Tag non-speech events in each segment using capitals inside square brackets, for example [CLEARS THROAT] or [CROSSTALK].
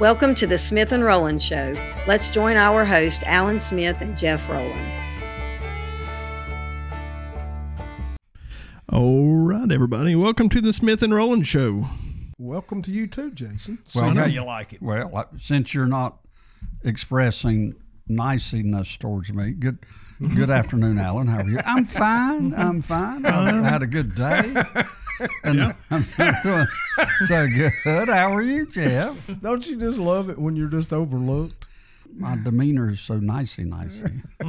Welcome to the Smith and Rowland Show. Let's join our host, Alan Smith and Jeff Rowland. All right, everybody. Welcome to the Smith and Rowland Show. Welcome to you too, Jason. See Well, how okay. you like it. Well, like, since you're not expressing niceness towards me, good good [LAUGHS] afternoon, Alan. How are you? I'm fine. I'm fine. I had a good day, [LAUGHS] and [LAUGHS] I'm doing so good. How are you, Jeff? Don't you just love it when you're just overlooked? My demeanor is so nicey, nicey. [LAUGHS]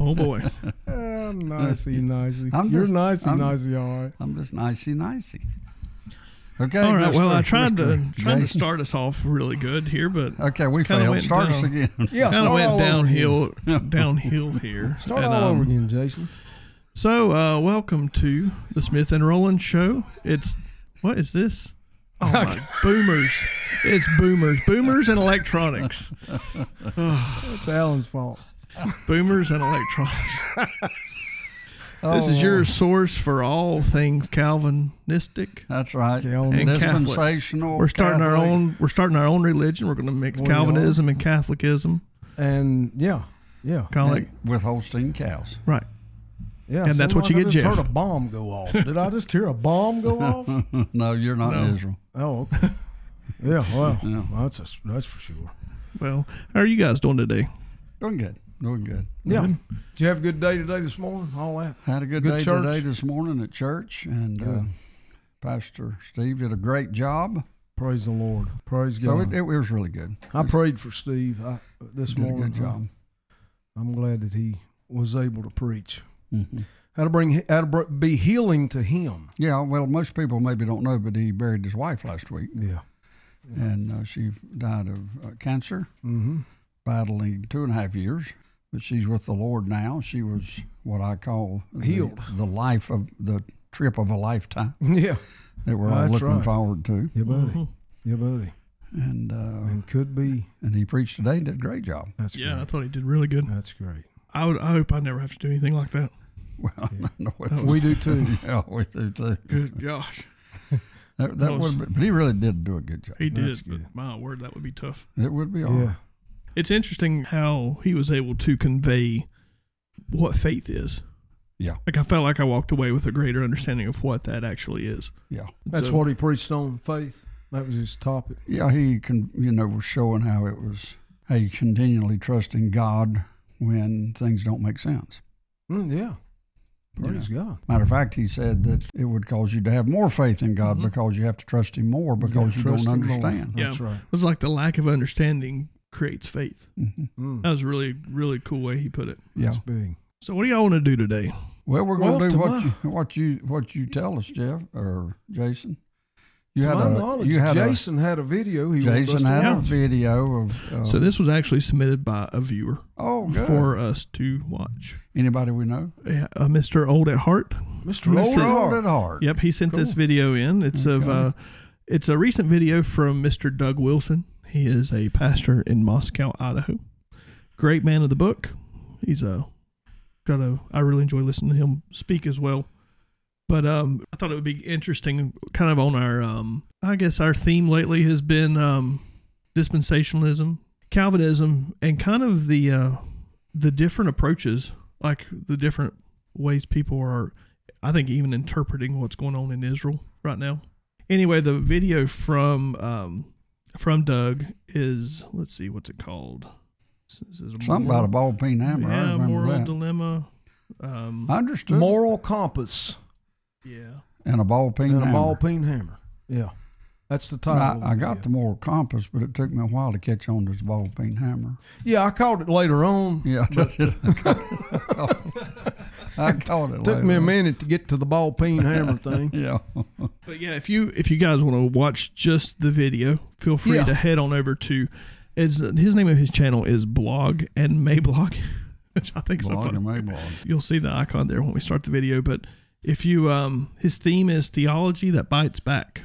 Oh boy. Ah, nicey, nicey. I'm you're just- nicey, I'm- nicey, all right. I'm just nicey, nicey. Okay. All right. Well, Mr. I tried to Mr. tried to start us off really good here, but Okay, we Kinda failed. went Start us again. Yeah, kind of went all downhill again. downhill here. Start And, all um, over again, Jason. So, uh, welcome to the Smith and Rowland Show. It's what is this? Oh my boomers! It's boomers, boomers and electronics, [LAUGHS] It's Alan's fault. boomers and electronics. [LAUGHS] This is Oh, your source for all things Calvinistic. That's right. Calvin. And Catholic. Dispensational. We're starting our own. We're starting our own religion. We're going to mix We Calvinism and Catholicism. And yeah, yeah, Kind of like with Holstein cows. right. Yeah. And that's seemed what like you I get, just Jeff. Heard a bomb go off. Did I just hear a bomb go [LAUGHS] off? no, you're not No. in Israel. Oh, okay. Yeah, well, [LAUGHS] Yeah. that's a, that's for sure. Well, how are you guys doing today? Doing good. Doing good. Yeah. Did you have a good day today this morning? All that. Had a good, Good day church? today this morning at church, and uh, Pastor Steve did a great job. Praise the Lord. Praise So God. it, it was really good. I prayed for Steve I, this did a morning. good job. I'm glad that he was able to preach. Hmm How to bring, how to br- be healing to him. Yeah, well, most people maybe don't know, but he buried his wife last week, Yeah. and uh, she died of uh, cancer, Mm-hmm. battling two and a half years. But she's with the Lord now. She was what I call the, Healed. the life of the trip of a lifetime [LAUGHS] Yeah. that we're all That's looking right. forward to. Yeah, buddy. Mhm. Yeah, buddy. And uh, And could be. and he preached today and did a great job. That's Yeah, I thought he did really good. That's great. I would. I hope I never have to do anything like that. Well, [LAUGHS] no, That was- We do too. [LAUGHS] yeah, we do too. Good gosh, [LAUGHS] That, that That was- would, be- but he really did do a good job. he That's did. good. But my word, that would be tough. It would be all right. Yeah. It's interesting how he was able to convey what faith is. Yeah. Like I felt like I walked away with a greater understanding of what that actually is. Yeah, That's So- what he preached on faith. That was his topic. yeah. He can, you know, was showing how it was. Hey, continually trusting God when things don't make sense. Mm, yeah. You Praise God. Matter of fact, he said that it would cause you to have more faith in God Mhm. because you have to trust Him more because Yeah, you don't him more. understand. That's Yeah. right. It was like the lack of understanding creates faith. hmm Mm, That was a really, really cool way he put it. Yeah. That's. So, what do y'all want to do today? Well, we're going Well, to do to what you what you what you tell us, Jeff or Jason. You to had my a knowledge, you had Jason had a video. He a wanted us Jason to had a video of. Uh, So, this was actually submitted by a viewer oh good. for us to watch. Anybody we know? Yeah, uh, Mr. Old at Heart. Mr. He Old at Heart. Yep, he sent this video in. It's of uh, it's a recent video from Mr. Doug Wilson. He is a pastor in Moscow, Idaho. Great man of the book. He's a got a. I really enjoy listening to him speak as well. But um, I thought it would be interesting, kind of on our um, I guess our theme lately has been um, dispensationalism, Calvinism, and kind of the uh, the different approaches, like the different ways people are I think even interpreting what's going on in Israel right now. Anyway, the video from um, from Doug is let's see what's it called. This is Something about a ball peen hammer. I Yeah, remember moral that. dilemma. Um, I understood. Moral compass yeah, and a ball peen and a ball peen hammer. Yeah. That's the title. Now, of the I, I got the video. moral compass, but it took me a while to catch on to this ball peen hammer. Yeah, I caught it later on. Yeah, I [LAUGHS] caught it. it Took later me a on. minute to get to the ball peen hammer [LAUGHS] thing. Yeah, but yeah, if you if you guys want to watch just the video, feel free Yeah. to head on over to. Is his name of his channel is Blog and Mablog, which [LAUGHS] I think is so blog funny. and Mablog. you'll see the icon there when we start the video. But if you, um, his theme is theology that bites back.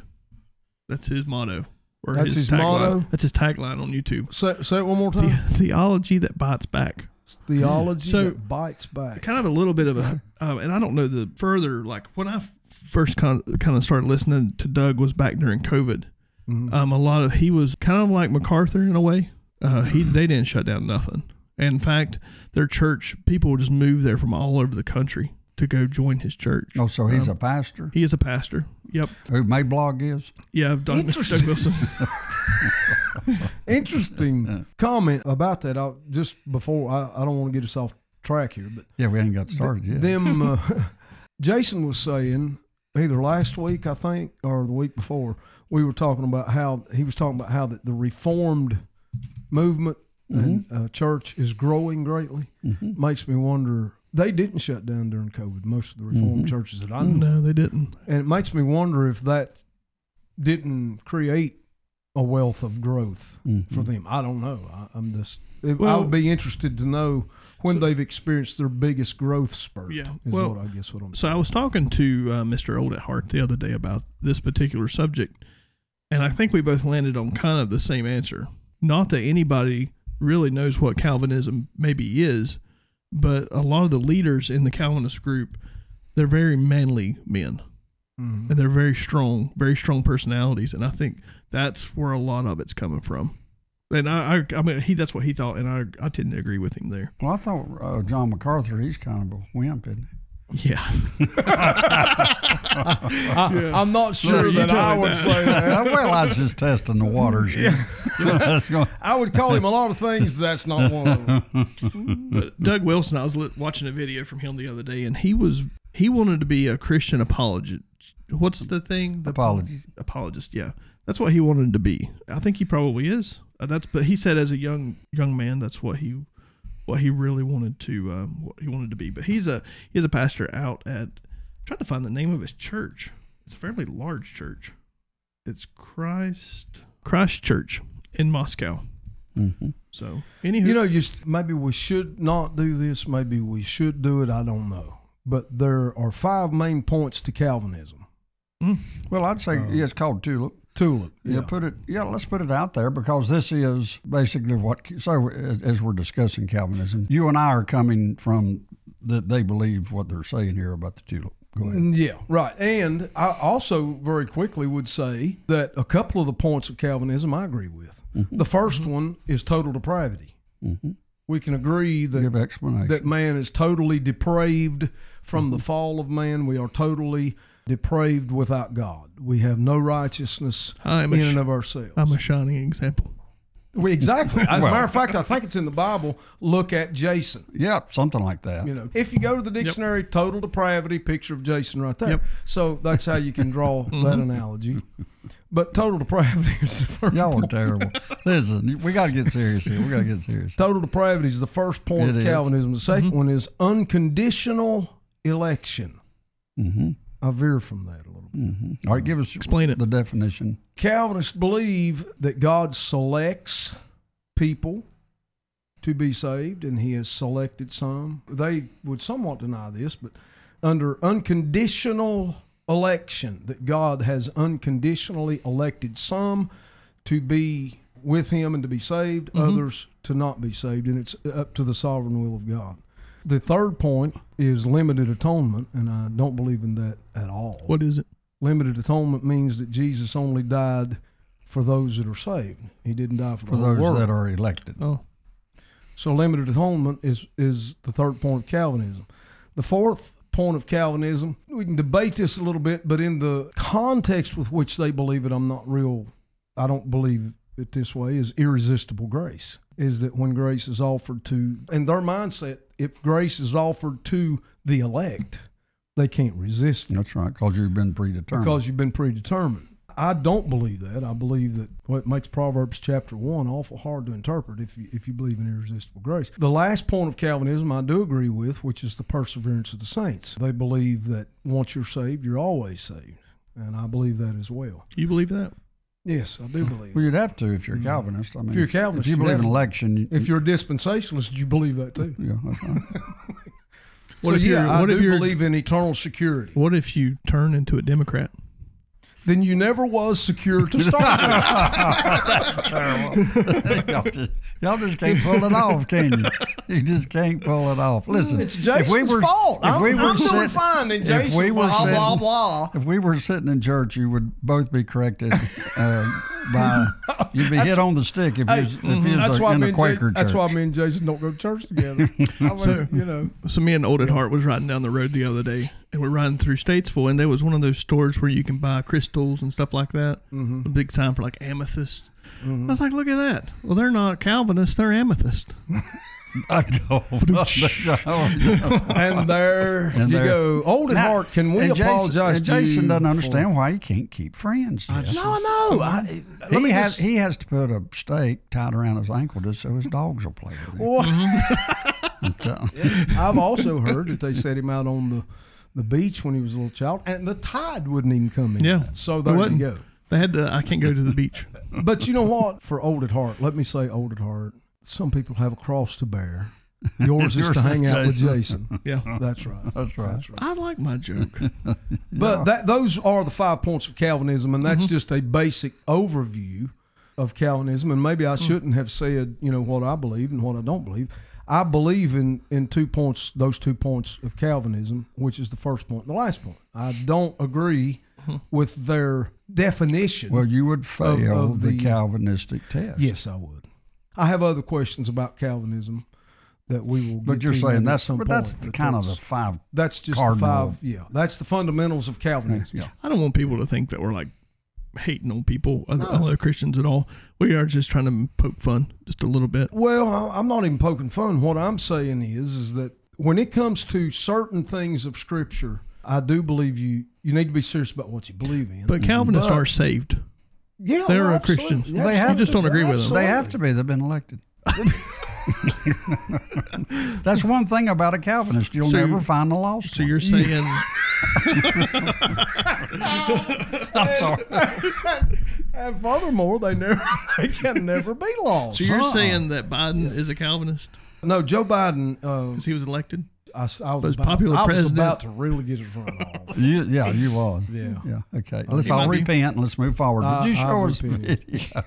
That's his motto. Or That's his tagline. motto? That's his tagline on YouTube. Say, say it one more The- time. [LAUGHS] theology that bites back. It's theology So- that bites back. Kind of a little bit of a, uh, and I don't know the further. Like when I first kind of, kind of started listening to Doug was back during COVID. Mhm. Um, a lot of he was kind of like MacArthur in a way. Uh, he they didn't shut down nothing. In fact, their church people just moved there from all over the country to go join his church. Oh, so he's Um, a pastor He is a pastor. Yep. who Mablog is. Yeah, Doug, Interesting. Doug Wilson. [LAUGHS] Interesting comment about that. I, just before I, I don't want to get us off track here, but Yeah, we ain't got started yet. them [LAUGHS] uh, Jason was saying either last week I think or the week before we were talking about how he was talking about how that the reformed movement and uh, church is growing greatly. Mhm. Makes me wonder. They didn't shut down during COVID. Most of the reformed Mhm. churches that I know, no, they didn't. and it makes me wonder if that didn't create a wealth of growth Mhm. for them. I don't know. I, I'm just. I Well- would be interested to know when they've experienced their biggest growth spurt. Yeah, is well, what I guess what I'm. So I was talking to uh, Mr. Old at Heart the other day about this particular subject, and I think we both landed on kind of the same answer. Not that anybody really knows what Calvinism maybe is, but a lot of the leaders in the Calvinist group, they're very manly men, Mhm. and they're very strong, very strong personalities, and I think that's where a lot of it's coming from. And I, I, I mean, he that's what he thought, and I, I tend to agree with him there. Well, I thought uh, John MacArthur, he's kind of a wimp, isn't he? Yeah, [LAUGHS] I, I'm not sure you that I would that. say that. [LAUGHS] well, I was just testing the waters. [LAUGHS] Yeah. That's I would call him a lot of things. That's not one of them. But Doug Wilson, I was watching a video from him the other day, and he was he wanted to be a Christian apologist. What's the thing? The Apologist. Apologist. Yeah, that's what he wanted to be. I think he probably is. Uh, that's but he said as a young young man, that's what he what he really wanted to um, what he wanted to be. But he's a he's a pastor out at I'm trying to find the name of his church. It's a fairly large church. It's Christ Christ Church in Moscow. Mhm. So anywho, You know, just maybe we should not do this. Maybe we should do it. I don't know. But there are five main points to Calvinism. mm, Well, I'd say Uh, yeah, it's called tulip. Tulip. Yeah. put it. Yeah, let's put it out there because this is basically what. So as we're discussing Calvinism, you and I are coming from that they believe what they're saying here about the tulip. Go ahead. Mm, Yeah, right. And I also very quickly would say that a couple of the points of Calvinism I agree with. The 1st one is total depravity. Mm-hmm. We can agree that that man is totally depraved from the fall of man. We are totally depraved without God. We have no righteousness I'm in a, sh- and of ourselves. I'm a shining example. We, exactly. As a Well- matter of fact, I think it's in the Bible. Look at Jason. yeah, something like that. You know, if you go to the dictionary, total depravity, picture of Jason right there. Yep. So that's how you can draw [LAUGHS] that analogy. But total depravity is the first. Y'all are point. terrible. Listen, we got to get serious here. We got to get serious. Total depravity is the first point It of is. Calvinism. The 2nd one is unconditional election. Mm-hmm. I veer from that a little bit. Mm-hmm. All right, give us Explain it. the definition. Calvinists believe that God selects people to be saved, and He has selected some. They would somewhat deny this, but under unconditional election, that God has unconditionally elected some to be with Him and to be saved, others to not be saved, and it's up to the sovereign will of God. The third point is limited atonement, and I don't believe in that at all. What is it? Limited atonement means that Jesus only died for those that are saved. He didn't die for, For the those world. that are elected. Oh, So limited atonement is is the third point of Calvinism. The fourth point of Calvinism, we can debate this a little bit, but in the context with which they believe it, I'm not real. I don't believe it this way. Is irresistible grace is that when grace is offered to, in their mindset, if grace is offered to the elect, they can't resist it That's right, because you've been predetermined. because you've been predetermined. I don't believe that. I believe that what makes Proverbs chapter one awful hard to interpret if you if you believe in irresistible grace. The last point of Calvinism I do agree with, which is the perseverance of the saints. They believe that once you're saved, you're always saved, and I believe that as well. you believe that? Yes, I do believe. well, you'd have to if you're a mm. Calvinist. I mean, if you're a Calvinist, if you you'd believe in election, you, If you're a dispensationalist, you believe that too. yeah, that's right. [LAUGHS] What so if you're- yeah, I what if do you're- believe in eternal security. What if you turn into a Democrat? Then you never was secure to start with. [LAUGHS] y'all, just, y'all just can't pull it off, can you? You just can't pull it off. Listen, It's Jason's fault. If we I'm- were I'm doing fine, and if Jason, we were blah, sitting, blah, blah. If we were sitting in church, you would both be corrected uh, by [LAUGHS] you'd be hit on the stick if you was, if you that's was why in me a Quaker Jason, church. that's why me and Jason don't go to church together. [LAUGHS] I would, So- you know, So me and Old at Heart was riding down the road the other day, and we're riding through Statesville, and there was one of those stores where you can buy crystals and stuff like that. Mm-hmm. A big sign for like amethyst. I was like, look at that. Well, they're not Calvinists; they're amethyst. [LAUGHS] [LAUGHS] I go. and there [LAUGHS] And you there- go. Old at Now, heart, can we and Jason, apologize and Jason you doesn't for- understand why he can't keep friends. Jeff. No, no. I, let He me has just- he has to put a stake tied around his ankle just so his dogs will play with him. Well, I'm telling- I've also heard that they set him out on the, the beach when he was a little child, and the tide wouldn't even come in. Yeah. So It there you wasn't. go. They had to. I can't go to the beach. But you know what? For old at heart, let me say old at heart. Some people have a cross to bear. [LAUGHS] Yours is to is hang out with Jason. Jason. [LAUGHS] Yeah, That's right. That's right. That's right. I like my joke. [LAUGHS] But that those are the five points of Calvinism, and that's mm-hmm. just a basic overview of Calvinism. And maybe I mm. shouldn't have said, you know, what I believe and what I don't believe. I believe in in two points, those two points of Calvinism, which is the first point and the last point. I don't agree mm-hmm. with their definition. Well, you would fail of the, the- Calvinistic test. yes, I would. I have other questions about Calvinism that we will. but get you're to saying that's some but that's point, the but kind of the five. that's just cardinal- the five. Yeah, that's the fundamentals of Calvinism. Yeah. I don't want people to think that we're like hating on people, other, No. other Christians at all. We are just trying to poke fun just a little bit. Well, I- I'm not even poking fun. What I'm saying is, is that when it comes to certain things of Scripture, I do believe you you need to be serious about what you believe in. But Calvinists But- are saved. Yeah, they're well, a Christian. absolutely. They have You just to- don't agree with them. They have to be. They've been elected. [LAUGHS] That's one thing about a Calvinist. You'll So- never find a lost So one. you're saying [LAUGHS] I'm sorry. And furthermore, they never [LAUGHS] they can never be lost. so you're Uh-uh. saying that Biden is a Calvinist no, Joe Biden. Uh, because he was elected? I, s- I was Most about, popular I was president. about to really get his run off. You, yeah, you was. Yeah. Yeah. Okay. Uh, let's all might be- repent and let's move forward. I- Did you show us video?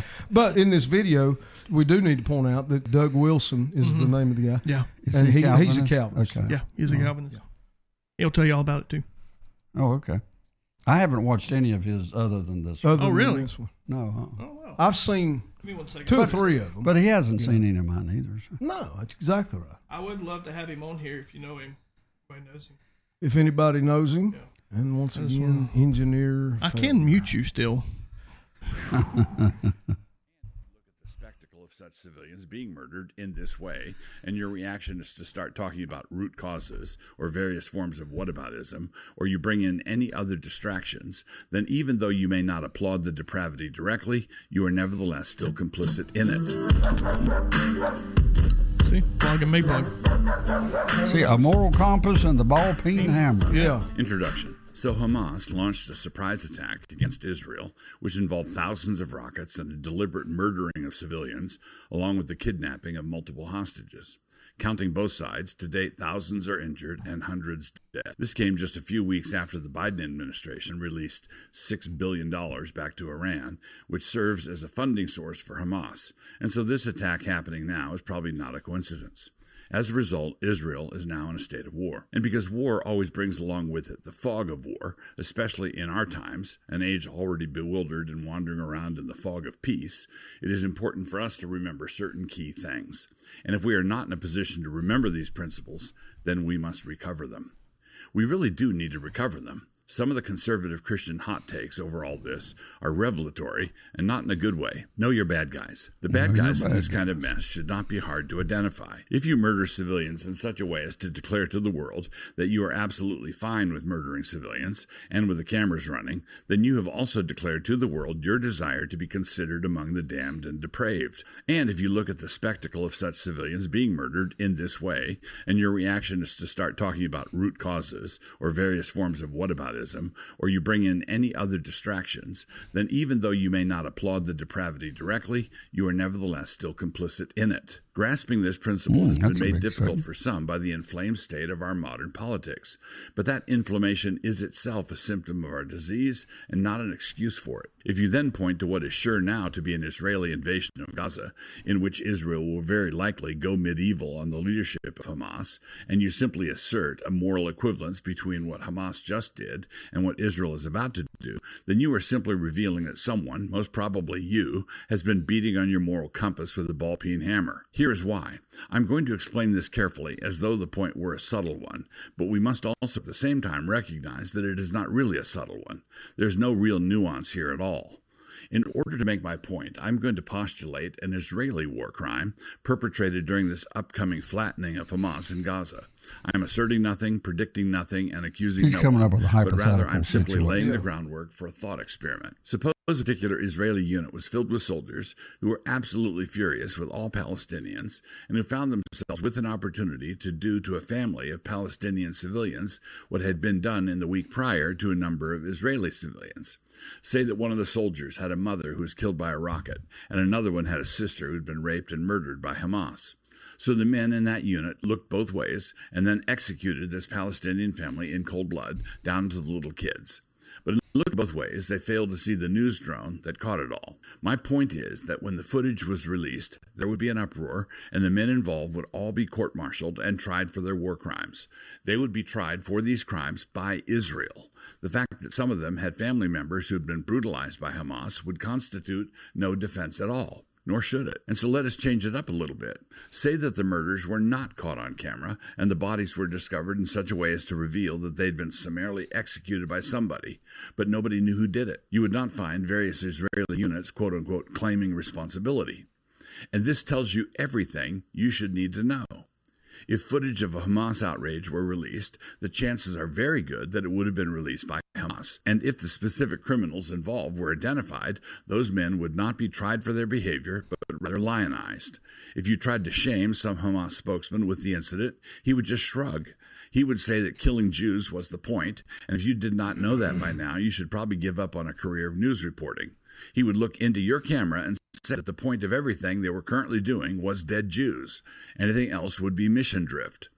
[LAUGHS] But in this video, we do need to point out that Doug Wilson is the mm-hmm. name of the guy. Yeah, Is And he, he- he's a Calvinist? Calvinist. Okay. yeah, he's a uh, Calvinist. He'll tell you all about it too. Oh, okay. I haven't watched any of his other than this. one. Other Oh, than really? this one. No, uh-uh. Oh wow! I've seen Give me one second. two or three of them. but he hasn't seen any of mine either. So. no, that's exactly right. I would love to have him on here if you know him. Everybody knows him. If anybody knows him, Yeah. and once That's again, engineer. I Phil. can mute you still. [LAUGHS] [LAUGHS] the spectacle of such civilians being murdered in this way, and your reaction is to start talking about root causes or various forms of whataboutism, or you bring in any other distractions, then even though you may not applaud the depravity directly, you are nevertheless still complicit in it. See, blog and Mablog. See, a moral compass and the ball peen hammer. Yeah. Introduction. So Hamas launched a surprise attack against Israel, which involved thousands of rockets and a deliberate murdering of civilians, along with the kidnapping of multiple hostages. Counting both sides, to date, thousands are injured and hundreds dead. This came just a few weeks after the Biden administration released $6 billion back to Iran, which serves as a funding source for Hamas. And so this attack happening now is probably not a coincidence. As a result, Israel is now in a state of war. And because war always brings along with it the fog of war, especially in our times, an age already bewildered and wandering around in the fog of peace, it is important for us to remember certain key things. And if we are not in a position to remember these principles, then we must recover them. We really do need to recover them. Some of the conservative Christian hot takes over all this are revelatory and not in a good way. Know your bad guys. The bad guys in bad this kind of mess should not be hard to identify. If you murder civilians in such a way as to declare to the world that you are absolutely fine with murdering civilians and with the cameras running, then you have also declared to the world your desire to be considered among the damned and depraved. And if you look at the spectacle of such civilians being murdered in this way, and your reaction is to start talking about root causes or various forms of whataboutism, or you bring in any other distractions, then even though you may not applaud the depravity directly, you are nevertheless still complicit in it. Grasping this principle Mm, has been made difficult statement. for some by the inflamed state of our modern politics. But that inflammation is itself a symptom of our disease and not an excuse for it. If you then point to what is sure now to be an Israeli invasion of Gaza, in which Israel will very likely go medieval on the leadership of Hamas, and you simply assert a moral equivalence between what Hamas just did and what Israel is about to do, then you are simply revealing that someone, most probably you, has been beating on your moral compass with a ball peen hammer. Here is why. I'm going to explain this carefully, as though the point were a subtle one, but we must also at the same time recognize that it is not really a subtle one. There's no real nuance here at all. In order to make my point, I'm going to postulate an Israeli war crime perpetrated during this upcoming flattening of Hamas in Gaza. I am asserting nothing, predicting nothing, and accusing He's no coming one, up with a but rather I'm simply laying the groundwork for a thought experiment. Suppose a particular Israeli unit was filled with soldiers who were absolutely furious with all Palestinians and who found themselves with an opportunity to do to a family of Palestinian civilians what had been done in the week prior to a number of Israeli civilians. Say that one of the soldiers had a mother who was killed by a rocket, and another one had a sister who'd been raped and murdered by Hamas. So the men in that unit looked both ways and then executed this Palestinian family in cold blood down to the little kids. But looking both ways, they failed to see the news drone that caught it all. My point is that when the footage was released, there would be an uproar, and the men involved would all be court martialed and tried for their war crimes. They would be tried for these crimes by Israel. The fact that some of them had family members who had been brutalized by Hamas would constitute no defense at all nor should it. And so let us change it up a little bit. Say that the murders were not caught on camera and the bodies were discovered in such a way as to reveal that they'd been summarily executed by somebody, but nobody knew who did it. You would not find various Israeli units, quote unquote, claiming responsibility. And this tells you everything you should need to know. If footage of a Hamas outrage were released, the chances are very good that it would have been released by Hamas. And if the specific criminals involved were identified, those men would not be tried for their behavior, but rather lionized. If you tried to shame some Hamas spokesman with the incident, he would just shrug. He would say that killing Jews was the point, and if you did not know that by now, you should probably give up on a career of news reporting. He would look into your camera and said that the point of everything they were currently doing was dead Jews. Anything else would be mission drift.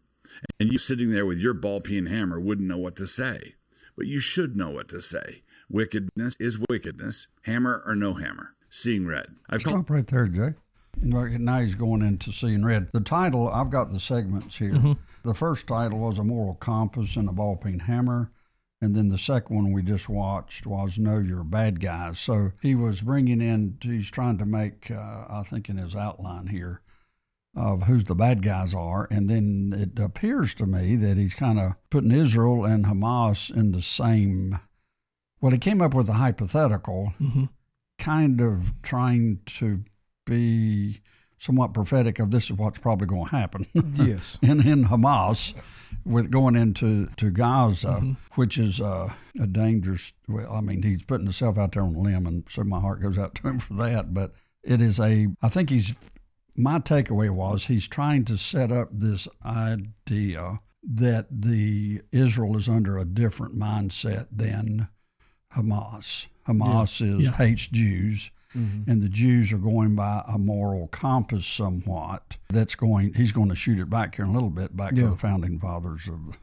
And you sitting there with your ball peen hammer wouldn't know what to say. But you should know what to say. Wickedness is wickedness, hammer or no hammer. Seeing red. I've called Stop right there, Jay. Now he's going into seeing red. The title, I've got the segments here. Mm-hmm. The first title was A Moral Compass and a Ball Peen Hammer. And then the second one we just watched was Know Your Bad Guys. So he was bringing in, he's trying to make, uh, I think in his outline here, of who's the bad guys are. And then it appears to me that he's kind of putting Israel and Hamas in the same. Well, he came up with a hypothetical, kind of trying to be somewhat prophetic of this is what's probably going to happen [LAUGHS] Yes. and in Hamas with going into to Gaza, which is uh, a dangerous. Well, I mean, he's putting himself out there on a limb, and so my heart goes out to him for that. But it is a. I think he's. My takeaway was he's trying to set up this idea that the Israel is under a different mindset than Hamas. Hamas is Yeah. hates Jews, and the Jews are going by a moral compass somewhat. That's going. He's going to shoot it back here in a little bit, back to the founding fathers of.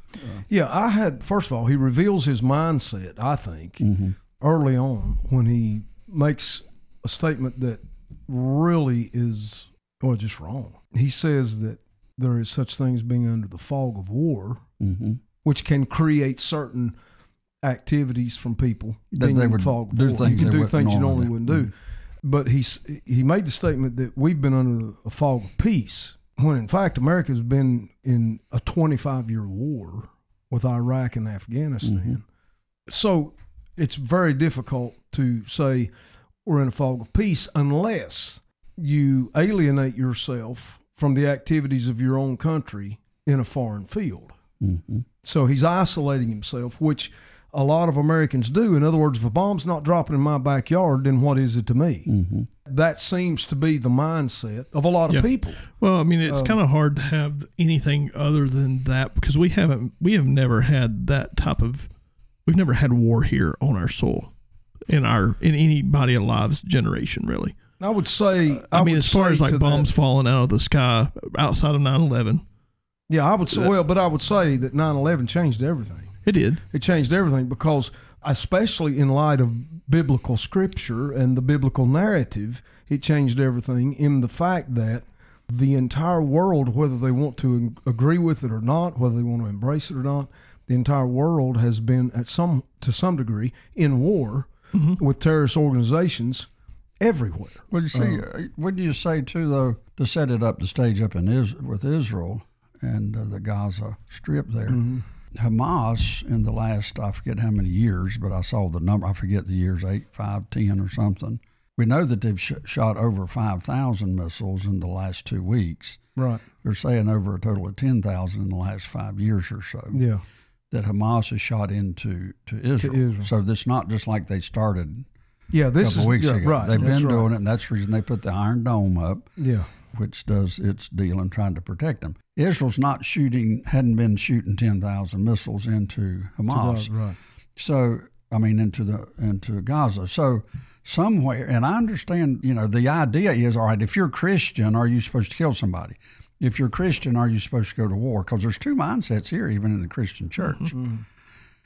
Yeah, I had first of all, he reveals his mindset. I think Mm-hmm. early on when he makes a statement that really is well just wrong. He says that there is such things being under the fog of war, Mm-hmm. which can create certain activities from people That being they would fog of do war. things you they can do things you normally normally. wouldn't do. But he's he made the statement that we've been under a fog of peace, when in fact America's been in a 25 year war with Iraq and Afghanistan. So it's very difficult to say we're in a fog of peace unless you alienate yourself from the activities of your own country in a foreign field. Mm-hmm. So he's isolating himself, which a lot of Americans do. In other words, if a bomb's not dropping in my backyard, then what is it to me? Mm-hmm. That seems to be the mindset of a lot of Yeah. people. Well, I mean, it's Um, kind of hard to have anything other than that because we haven't, we have never had that type of we've never had war here on our soil in our in anybody alive's generation really. I would say. I, mean, as far as like bombs that- falling out of the sky outside of 9/11, yeah, I would say. Well, but I would say that 9/11 changed everything. It did. It changed everything because, especially in light of biblical scripture and the biblical narrative, it changed everything in the fact that the entire world, whether they want to agree with it or not, whether they want to embrace it or not, the entire world has been at some to some degree in war with terrorist organizations everywhere. Well, you see, uh, wouldn't you say too, though, to set it up, the stage up in Is- with Israel and uh, the Gaza Strip there, Hamas in the last I forget how many years, but I saw the number. I forget the years, eight, five, ten, or something. We know that they've sh- shot over five thousand missiles in the last two weeks. Right. They're saying over a total of ten thousand in the last five years or so Yeah. that Hamas has shot into to Israel. Israel. So it's not just like they started Yeah. a This couple is weeks yeah, ago. right. They've been right. doing it, and that's the reason they put the Iron Dome up, Yeah. Which does its deal in trying to protect them. Israel's not shooting, hadn't been shooting ten thousand missiles into Hamas. Right. So I mean, into the into Gaza. So somewhere, and I understand, you know, the idea is all right. If you're Christian, are you supposed to kill somebody? If you're Christian, are you supposed to go to war? Because there's two mindsets here, even in the Christian church. Mm-hmm.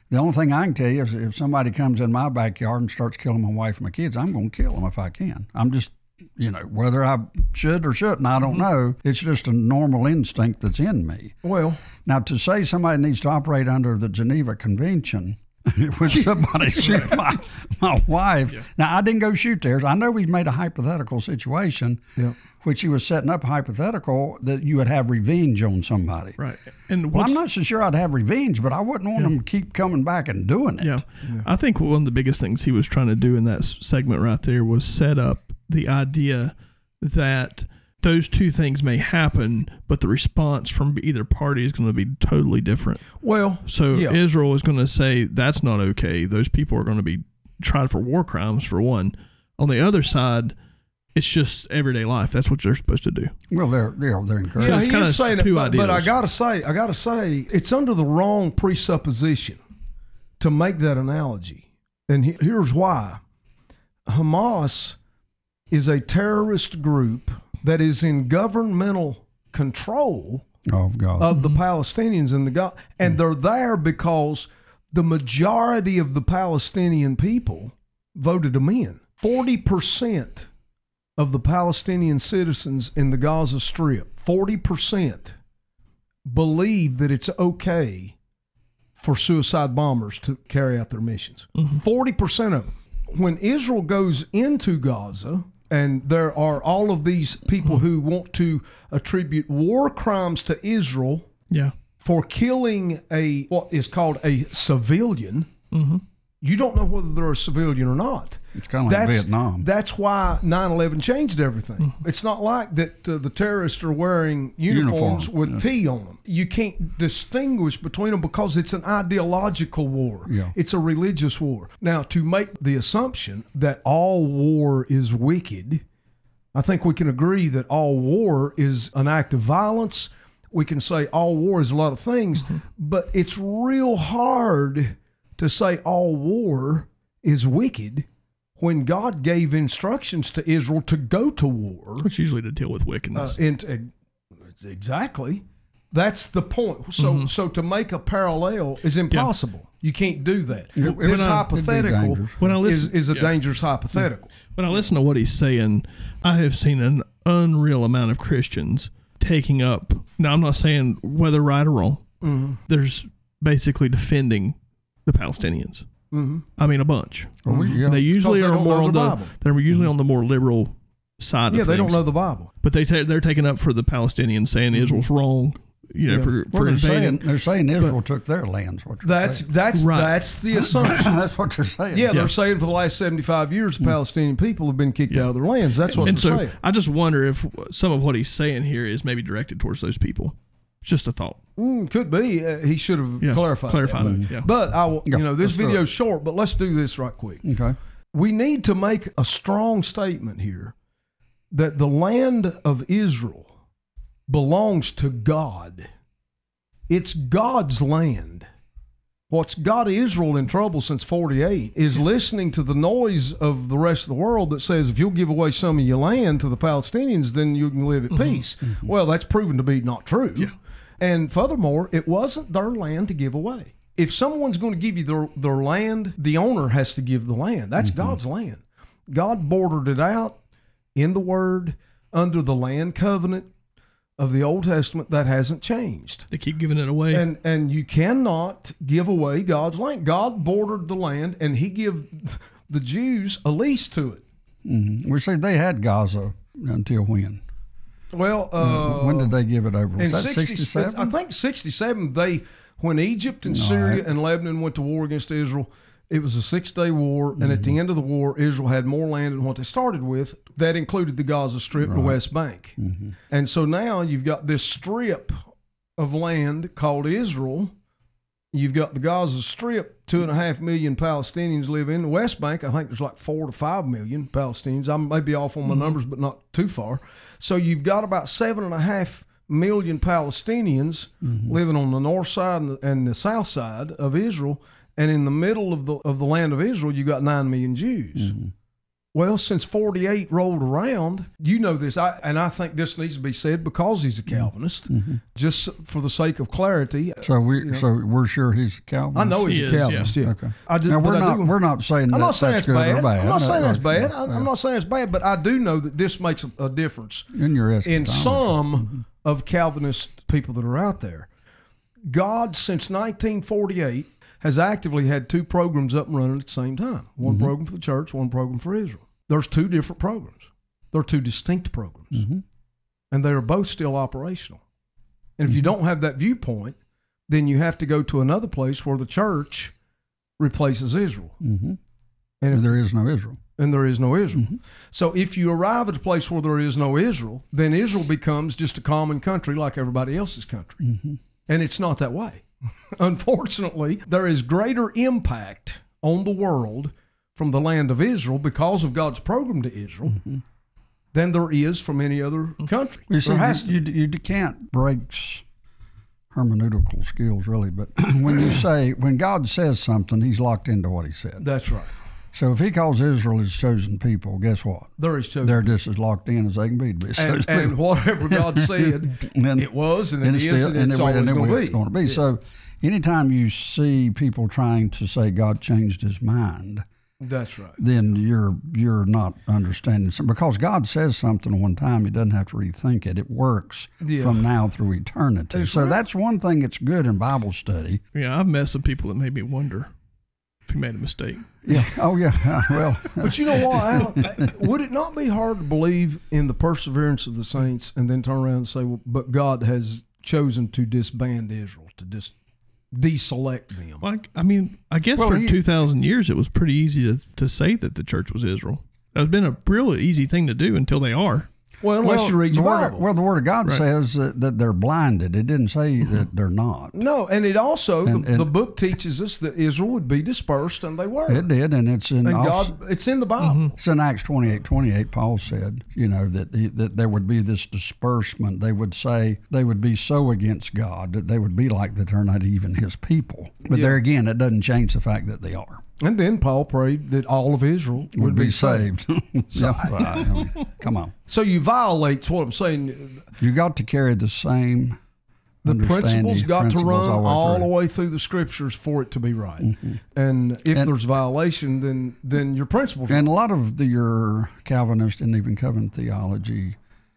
The only thing I can tell you is if somebody comes in my backyard and starts killing my wife and my kids, I'm going to kill them if I can. I'm just, you know, whether I should or shouldn't, I don't mm-hmm. know. It's just a normal instinct that's in me. Well, Now, to say somebody needs to operate under the Geneva Convention, [LAUGHS] which [LAUGHS] somebody shoot my, my wife. Now, I didn't go shoot theirs. I know we made a hypothetical situation, Yeah. which he was setting up hypothetical that you would have revenge on somebody. Right. And Well, I'm not so sure I'd have revenge, but I wouldn't want them to keep coming back and doing it. Yeah. I think one of the biggest things he was trying to do in that segment right there was set up the idea that those two things may happen, but the response from either party is going to be totally different. well, So Yeah. Israel is going to say that's not okay. Those people are going to be tried for war crimes for one. On the other side, it's just everyday life. That's what they're supposed to do. Well, they're they're, they're encouraged. So Yeah, it's he is saying two it, but, but I gotta say, I gotta say, it's under the wrong presupposition to make that analogy, and he, here's why: Hamas is a terrorist group that is in governmental control Oh God. of the mm-hmm. Palestinians in the Gaza, and mm. they're there because the majority of the Palestinian people voted them in. Forty percent of the Palestinian citizens in the Gaza Strip, forty percent, believe that it's okay for suicide bombers to carry out their missions. Mm-hmm. 40 percent of them. When Israel goes into Gaza, and there are all of these people hmm. who want to attribute war crimes to Israel Yeah. for killing a what is called a civilian. Mm-hmm. You don't know whether they're a civilian or not. It's kinda like Vietnam. That's why 9/11 changed everything. It's not like that uh, the terrorists are wearing uniforms Uniform, with T on them. You can't distinguish between them because it's an ideological war. Yeah. It's a religious war. Now, to make the assumption that all war is wicked, I think we can agree that all war is an act of violence. We can say all war is a lot of things, but it's real hard to say all war is wicked when God gave instructions to Israel to go to war. Which usually to deal with Uh, wickedness. and, uh, exactly. That's the point. So, so to make a parallel is impossible. You can't do that. It- it this would, uh, hypothetical it'd be dangerous. When I is, listen- is a yeah. dangerous hypothetical. when I listen to what he's saying, I have seen an unreal amount of Christians taking up. Now, I'm not saying whether right or wrong. Mm-hmm. There's basically defending the Palestinians. Mm-hmm. I mean, a bunch. Well, we- yeah. They usually they are more on the the. Mm-hmm. They're usually on the more liberal side Yeah, of they things. don't know the Bible. But they ta- they're taking up for the Palestinians, saying Israel's wrong. You know, Mm-hmm. Yeah. for Well, for they're saying they're saying Israel took their lands. That's saying. that's Right. that's the [COUGHS] assumption. that's what they're saying. Yeah, Yeah. they're saying for the last seventy-five years, Palestinian people have been kicked Yeah. out of their lands. That's what and they're so saying. I just wonder if some of what he's saying here is maybe directed towards those people. It's just a thought. Mm, could be. Uh, he should have Yeah, clarified. clarified that. it, yeah. But I, will, you know, this let's do video's short, but let's do this right quick. Okay. We need to make a strong statement here that the land of Israel belongs to God. It's God's land. What's got Israel in trouble since 48 is listening to the noise of the rest of the world that says if you'll give away some of your land to the Palestinians, then you can live at peace. Well, that's proven to be not true. And furthermore, it wasn't their land to give away. If someone's going to give you their, their land, the owner has to give the land. That's God's land. God bordered it out in the Word under the land covenant of the Old Testament that hasn't changed. They keep giving it away. And and you cannot give away God's land. God bordered the land, and He give the Jews a lease to it. hmm We say they had Gaza until when? Well, uh, when did they give it over? in Was that 67? I think sixty-seven. They when Egypt and Syria and Lebanon went to war against Israel. It was a six-day war, and at Mm-hmm. the end of the war, Israel had more land than what they started with. That included the Gaza Strip, the West Bank, Mm-hmm. and so now you've got this strip of land called Israel. You've got the Gaza Strip, two and a half million Palestinians live in. The West Bank, I think there's like four to five million Palestinians. I may be off on my mm-hmm. numbers, but not too far. So you've got about seven and a half million Palestinians mm-hmm. living on the north side and the, and the south side of Israel, and in the middle of the of the land of Israel, you got nine million Jews. Mm-hmm. Well, since 48 rolled around, you know this, I, and I think this needs to be said because he's a mm-hmm. Calvinist, mm-hmm. just for the sake of clarity. Uh, so we, you know. so we're sure he's a Calvinist. I know he's He a is. Calvinist, yeah. Okay. I do, Now we're I not do- we're not saying I'm that not saying that's it's good bad. or bad. I'm not No, saying it's okay. bad. I, I'm not saying it's bad, but I do know that this makes a, a difference in your in eschatology. some mm-hmm. of Calvinist people that are out there. God, since 1948, has actively had two programs up and running at the same time one Mm-hmm. program for the church, one program for Israel. There's two different programs, they're two distinct programs, Mm-hmm. and they are both still operational. And if you don't have that viewpoint, then you have to go to another place where the church replaces Israel. Mm-hmm. And if there is no Israel. and there is no Israel. So if you arrive at a place where there is no Israel, then Israel becomes just a common country like everybody else's country. And it's not that way. [LAUGHS] Unfortunately, there is greater impact on the world from the land of Israel because of God's program to Israel mm-hmm. than there is from any other mm-hmm. country. You see, there has to you, you, you can't break hermeneutical skills really, but [CLEARS THROAT] when you say when God says something, He's locked into what He said. That's right. So if He calls Israel His chosen people, guess what? There is chosen. They're just as locked in as they can be to be and, and [LAUGHS] whatever God [LAUGHS] said, And- it was, and, and it it's still, and and it's it, always going to be. it's going to be. So, anytime you see people trying to say God changed His mind, That's right. then you're you're not understanding some because God says something one time, He doesn't have to rethink it. It works Yeah. from now through eternity. That's so right. that's one thing that's good in Bible study. yeah, I've met some people that made me wonder if he made a mistake. Yeah. Oh yeah. [LAUGHS] well, But you know what? Alan? [LAUGHS] Would it not be hard to believe in the perseverance of the saints and then turn around and say, well, but God has chosen to disband Israel, to dis- deselect them? Like, I mean, I guess Well, for he- two thousand years, it was pretty easy to to say that the church was Israel. It's been a really easy thing to do until they are. Well, unless well, you read the your word, Bible. well, the Word of God Right. says that, that they're blinded. It didn't say mm-hmm. that they're not. no, and it also, And- the, and- the book teaches us that Israel would be dispersed, and they were. It did, and it's in and also- God, it's in the Bible. Mm-hmm. It's in Acts 28, 28, Paul said, you know, that he, that there would be this disbursement. They would say they would be so against God that they would be like that they're not even his people. But Yeah. there again, it doesn't change the fact that they are. And then Paul prayed that all of Israel would, Would be saved. [LAUGHS] [LAUGHS] Yeah, well, I mean, come on. So you violate what I'm saying. You got to carry the same The principles got to run all the through. way through the scriptures for it to be right. Mm-hmm. And if And- there's violation, then then your principles. And a lot of the, your Calvinist and even Covenant theology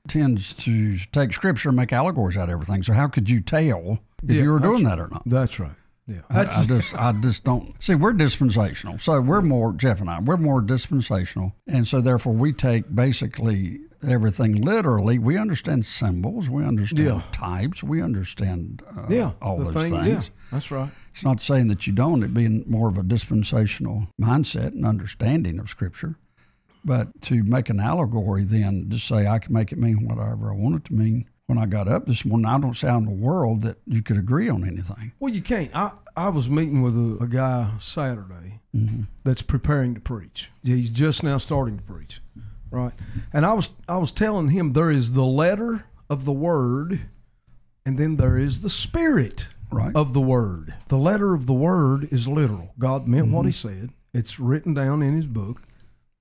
tends to take scripture and make allegories out of everything. So how could you tell if Yeah, you were doing that or not? that's right. Yeah. I, I just, I just don't see. We're dispensational, so we're more Jeff and I. We're more dispensational, and so therefore we take basically everything literally. We understand symbols, we understand Yeah. types, we understand uh, yeah. all those thing- things. Yeah, that's right. It's not saying that you don't. It being more of a dispensational mindset and understanding of Scripture. But to make an allegory, then just say I can make it mean whatever I want it to mean. When I got up this morning, I don't see how in the world that you could agree on anything. Well, you can't. I, I was meeting with a, a guy Saturday mm-hmm. that's preparing to preach. He's just now starting to preach, right? And I was I was telling him there is the letter of the word, and then there is the spirit Right. of the word. The letter of the word is literal. God meant what he mm-hmm. said. It's written down in his book,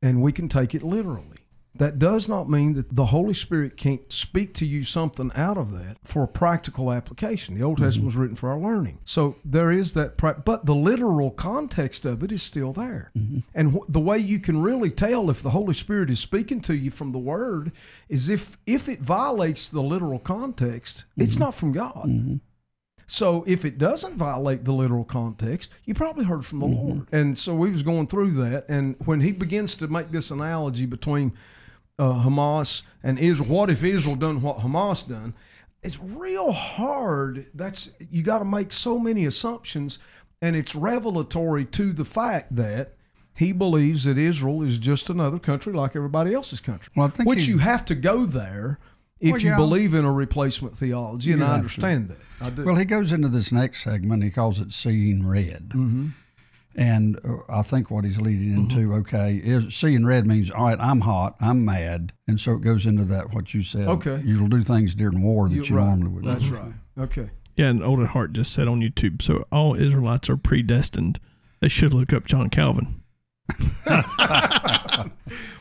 and we can take it literally. That does not mean that the Holy Spirit can't speak to you something out of that for a practical application. The Old mm-hmm. Testament was written for our learning. So there is that, but the literal context of it is still there. Mm-hmm. And wh- the way you can really tell if the Holy Spirit is speaking to you from the Word is if if it violates the literal context, it's mm-hmm. not from God. So if it doesn't violate the literal context, you probably heard from the Lord. And so we was going through that, and when he begins to make this analogy between uh, Hamas and Israel, what if Israel done what Hamas done? It's real hard. That's you got to make so many assumptions, and it's revelatory to the fact that he believes that Israel is just another country like everybody else's country. Well, I think which you have to go there if Well, you yeah. believe in a replacement theology, and You I understand that. I do. Well, he goes into this next segment. He calls it "Seeing Red," Mm-hmm. And uh, I think what he's leading into, okay, is seeing red means all right. I'm hot. I'm mad, and so it goes into that what you said. Okay. you'll do things during war that You're you right. normally would. That's do. right. Okay. Yeah, and Olden Hart just said on YouTube, so all Israelites are predestined. They should look up John Calvin. [LAUGHS]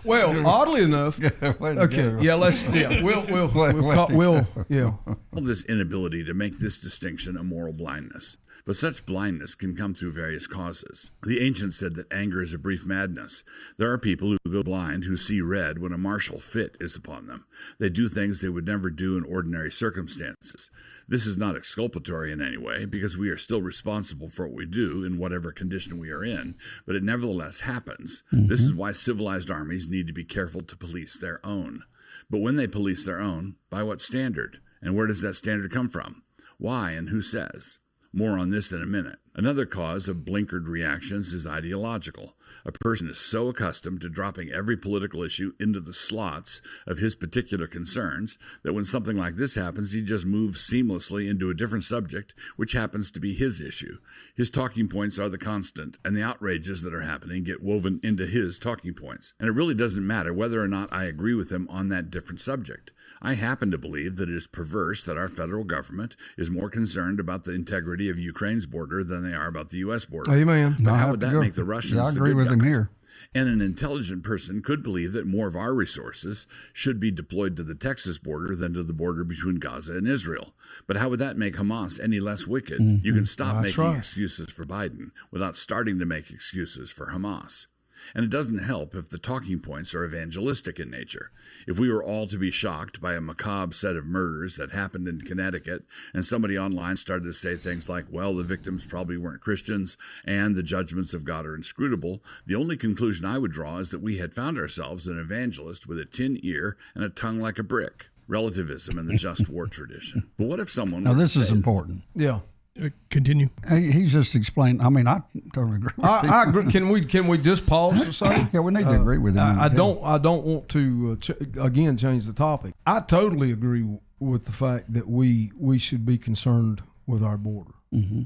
Well, oddly enough, [LAUGHS] Way to okay. go. Yeah, let's. Yeah, [LAUGHS] we'll we'll Way- we'll, way call, to we'll yeah. all this inability to make this distinction a moral blindness. But such blindness can come through various causes. The ancients said that anger is a brief madness. There are people who go blind who see red when a martial fit is upon them. They do things they would never do in ordinary circumstances. This is not exculpatory in any way because we are still responsible for what we do in whatever condition we are in, but it nevertheless happens. This is mm-hmm. why civilized armies need to be careful to police their own. But when they police their own, by what standard? And where does that standard come from? Why and who says? More on this in a minute. Another cause of blinkered reactions is ideological. A person is so accustomed to dropping every political issue into the slots of his particular concerns that when something like this happens, he just moves seamlessly into a different subject, which happens to be his issue. His talking points are the constant, and the outrages that are happening get woven into his talking points. And it really doesn't matter whether or not I agree with him on that different subject. I happen to believe that it is perverse that our federal government is more concerned about the integrity of Ukraine's border than they are about the U.S. border. Oh, Amen. But I how would that go. make the Russians? Yeah, I the agree good with him guys? here. And an intelligent person could believe that more of our resources should be deployed to the Texas border than to the border between Gaza and Israel. But how would that make Hamas any less wicked? You can mm-hmm. stop That's making right. excuses for Biden without starting to make excuses for Hamas. And it doesn't help if the talking points are evangelistic in nature. If we were all to be shocked by a macabre set of murders that happened in Connecticut, and somebody online started to say things like, well, the victims probably weren't Christians, and the judgments of God are inscrutable, the only conclusion I would draw is that we had found ourselves an evangelist with a tin ear and a tongue like a brick. Relativism and the just war [LAUGHS] tradition. But what if someone. Now this is important. Yeah. Uh, continue. He, he's just explained. I mean, I totally agree. With I, him. I agree. Can we can we just pause to say? yeah, we need to agree with him. I, I don't. I don't want to uh, ch- again change the topic. I totally agree w- with the fact that we we should be concerned with our border. Mm-hmm.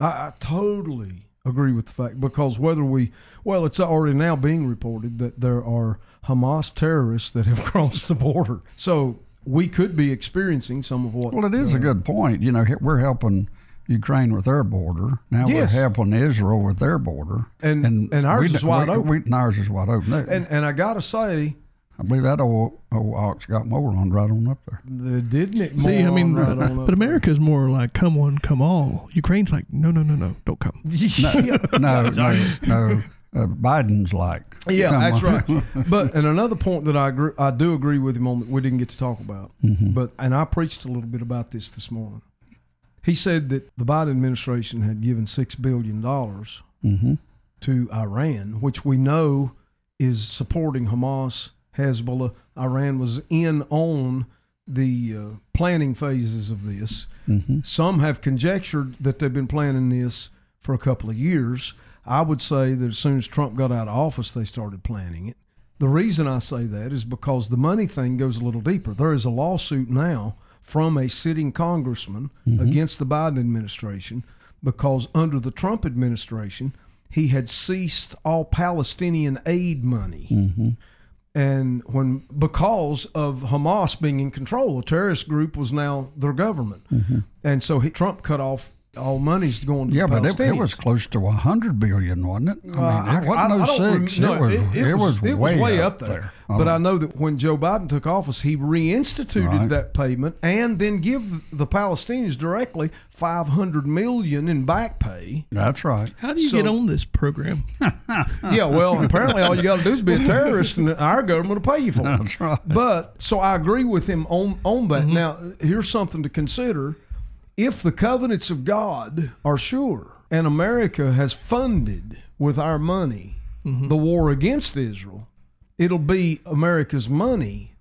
I, I totally agree with the fact because whether we well, it's already now being reported that there are Hamas terrorists that have [LAUGHS] crossed the border. So we could be experiencing some of what. Well, it is a uh, good point. You know, we're helping Ukraine with their border. Now Yes. we're helping Israel with their border. And- and ours we- is wide we- open. We, and ours is wide open. And and I gotta say, I believe that old, old ox got more on right on up there. the, didn't it? See, I mean, right but, on up but America's more like come one, come all. Ukraine's like no, no, no, no, don't come. [LAUGHS] yeah. No, no, [LAUGHS] no. Uh, Biden's like. Yeah, come that's on. right. [LAUGHS] But and another point that I agree, I do agree with him on that we didn't get to talk about. Mm-hmm. But and I preached a little bit about this this morning. He said that the Biden administration had given six billion dollars hmm to Iran, which we know is supporting Hamas, Hezbollah. Iran was in on the uh, planning phases of this. hmm Some have conjectured that they've been planning this for a couple of years. I would say that as soon as Trump got out of office, they started planning it. The reason I say that is because the money thing goes a little deeper. There is a lawsuit now from a sitting congressman against the Biden administration because under the Trump administration, he had ceased all Palestinian aid money. Hmm and when because of Hamas being in control, a terrorist group was now their government, and so he, Trump cut off all money's going to Yeah, the but it, it was close to a hundred billion, wasn't it? I mean, Uh, it wasn't no don't rem- six. no, it, was, it, was, it way, up there. I But don't- I know that when Joe Biden took office, he reinstituted Right. that payment and then give the Palestinians directly five hundred million in back pay. that's right. How do you So- get on this program? [LAUGHS] [LAUGHS] yeah, well, apparently all you got to do is be a terrorist, and our government will pay you for it. That's right. But so I agree with him on on that. Now, here's something to consider: if the covenants of God are sure, and America has funded with our money mm-hmm. the war against Israel, it'll be America's money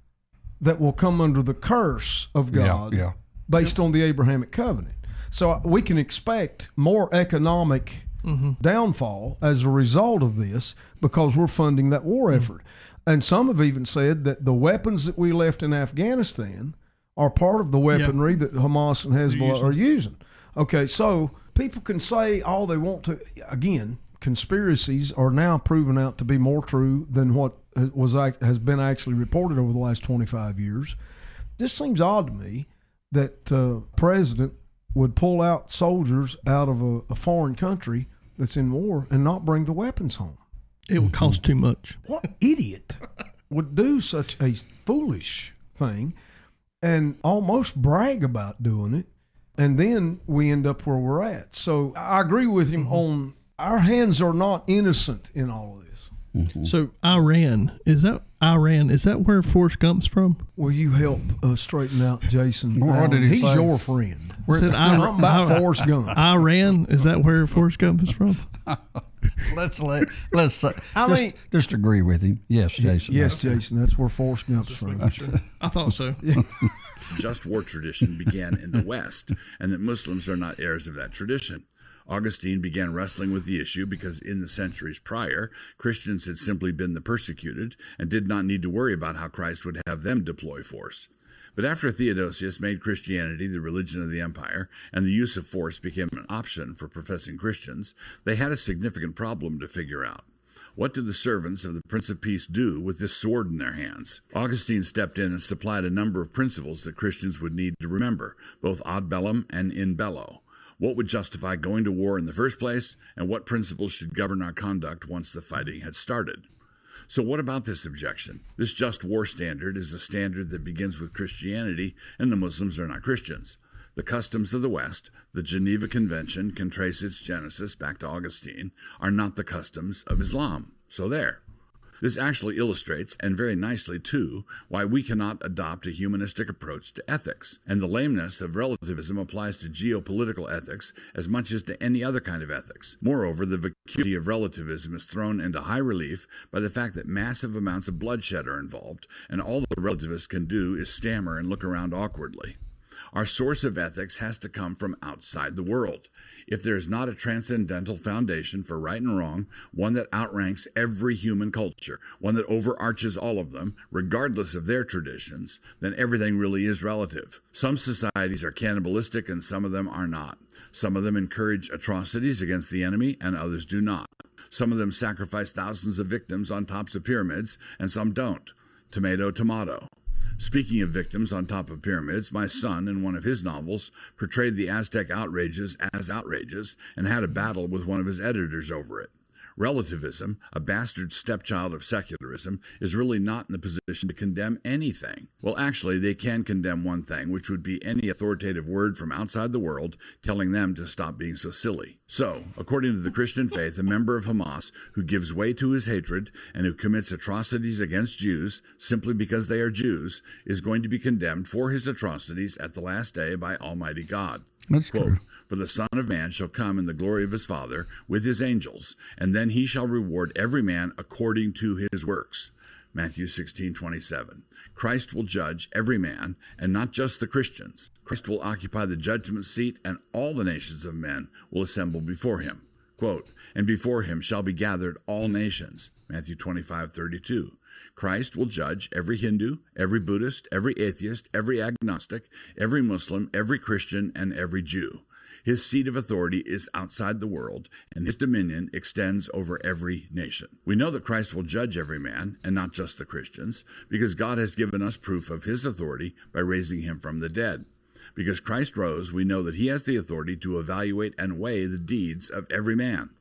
that will come under the curse of God yeah. based on the Abrahamic covenant. So uh, we can expect more economic mm-hmm. downfall as a result of this because we're funding that war mm-hmm. effort. And some have even said that the weapons that we left in Afghanistan are part of the weaponry that Hamas and Hezbollah are using. Okay, so people can say all they want to. Again, conspiracies are now proven out to be more true than what was has been actually reported over the last 25 years. This seems odd to me that uh, president would pull out soldiers out of a, a foreign country that's in war and not bring the weapons home. It would cost too much. What idiot would do such a foolish thing and almost brag about doing it? And then we end up where we're at. So I agree with him on our hands are not innocent in all of this. So Iran is that Iran? Is that where Forrest Gump's from? Will you help uh, straighten out Jason? What did he He's say? your friend. Is it Something Iran? about Forrest Gump. Iran is that where Forrest Gump is from? [LAUGHS] [LAUGHS] Let's let let's uh, I just, mean- just agree with him. Yes, Jason. Yes, Jason, that's where Forrest Gump's from. I thought so. [LAUGHS] just war tradition began in the West, and that Muslims are not heirs of that tradition. Augustine began wrestling with the issue because in the centuries prior, Christians had simply been the persecuted and did not need to worry about how Christ would have them deploy force. But after Theodosius made Christianity the religion of the empire and the use of force became an option for professing Christians, they had a significant problem to figure out. What did the servants of the Prince of Peace do with this sword in their hands? Augustine stepped in and supplied a number of principles that Christians would need to remember, both ad bellum and in bello. What would justify going to war in the first place, and what principles should govern our conduct once the fighting had started? So, what about this objection? This just war standard is a standard that begins with Christianity, and the Muslims are not Christians. The customs of the West, the Geneva Convention can trace its genesis back to Augustine, are not the customs of Islam. So, there. This actually illustrates, and very nicely too, why we cannot adopt a humanistic approach to ethics. And the lameness of relativism applies to geopolitical ethics as much as to any other kind of ethics. Moreover, the vacuity of relativism is thrown into high relief by the fact that massive amounts of bloodshed are involved, and all the relativists can do is stammer and look around awkwardly. Our source of ethics has to come from outside the world. If there is not a transcendental foundation for right and wrong, one that outranks every human culture, one that overarches all of them, regardless of their traditions, then everything really is relative. Some societies are cannibalistic and some of them are not. Some of them encourage atrocities against the enemy and others do not. Some of them sacrifice thousands of victims on tops of pyramids and some don't. Tomato, tomato. Speaking of victims on top of pyramids, my son, in one of his novels, portrayed the Aztec outrages as outrages and had a battle with one of his editors over it. Relativism, a bastard stepchild of secularism, is really not in the position to condemn anything. Well, actually, they can condemn one thing, which would be any authoritative word from outside the world telling them to stop being so silly. So, according to the Christian faith, a member of Hamas who gives way to his hatred and who commits atrocities against Jews simply because they are Jews is going to be condemned for his atrocities at the last day by Almighty God. That's Quote, true. For the Son of Man shall come in the glory of his Father with his angels, and then he shall reward every man according to his works. Matthew 16, 27. Christ will judge every man, and not just the Christians. Christ will occupy the judgment seat, and all the nations of men will assemble before him. Quote, and before him shall be gathered all nations. Matthew 25, 32. Christ will judge every Hindu, every Buddhist, every atheist, every agnostic, every Muslim, every Christian, and every Jew. His seat of authority is outside the world, and his dominion extends over every nation. We know that Christ will judge every man, and not just the Christians, because God has given us proof of his authority by raising him from the dead. Because Christ rose, we know that he has the authority to evaluate and weigh the deeds of every man.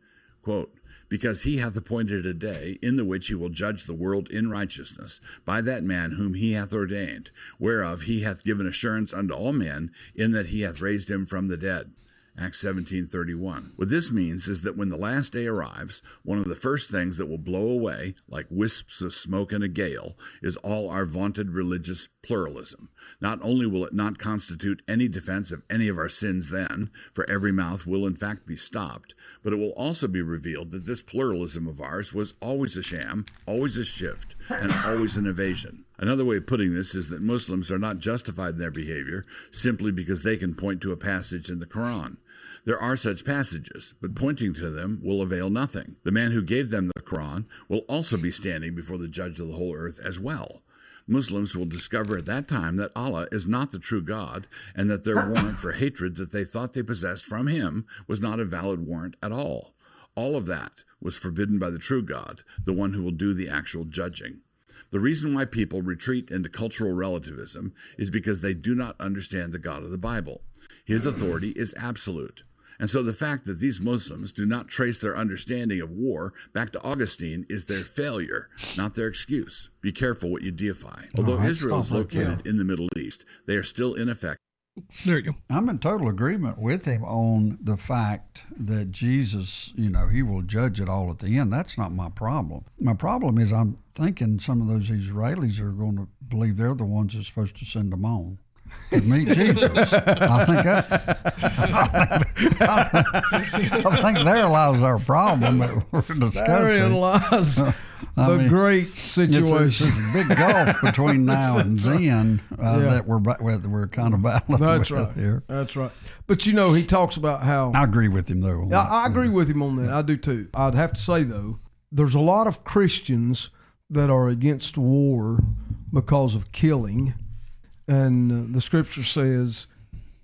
Quote, because he hath appointed a day in the which he will judge the world in righteousness by that man whom he hath ordained, whereof he hath given assurance unto all men, in that he hath raised him from the dead. Acts 17:31. What this means is that when the last day arrives, one of the first things that will blow away like wisps of smoke in a gale is all our vaunted religious pluralism. Not only will it not constitute any defense of any of our sins then, for every mouth will in fact be stopped, but it will also be revealed that this pluralism of ours was always a sham, always a shift, and always an evasion. Another way of putting this is that Muslims are not justified in their behavior simply because they can point to a passage in the Quran. There are such passages, but pointing to them will avail nothing. The man who gave them the Quran will also be standing before the judge of the whole earth as well. Muslims will discover at that time that Allah is not the true God and that their warrant for hatred that they thought they possessed from Him was not a valid warrant at all. All of that was forbidden by the true God, the one who will do the actual judging. The reason why people retreat into cultural relativism is because they do not understand the God of the Bible. His authority is absolute. And so the fact that these Muslims do not trace their understanding of war back to Augustine is their failure, not their excuse. Be careful what you deify. Oh, Although right, Israel is stop right located in the Middle East, they are still in effect There you go. I'm in total agreement with him on the fact that Jesus, you know, he will judge it all at the end. That's not my problem. My problem is I'm thinking some of those Israelis are going to believe they're the ones that's supposed to send them on to meet Jesus. I think that I think there lies our problem that we're Therein discussing. lies [LAUGHS] the I mean, great It's a, it's situation. a big gulf between now and then uh, Yeah. that we're we're kind of battling That's right. here. That's right. But you know, he talks about how I agree with him though. I. I agree with him on that. I do too. I'd have to say though, there's a lot of Christians that are against war because of killing, and uh, the Scripture says,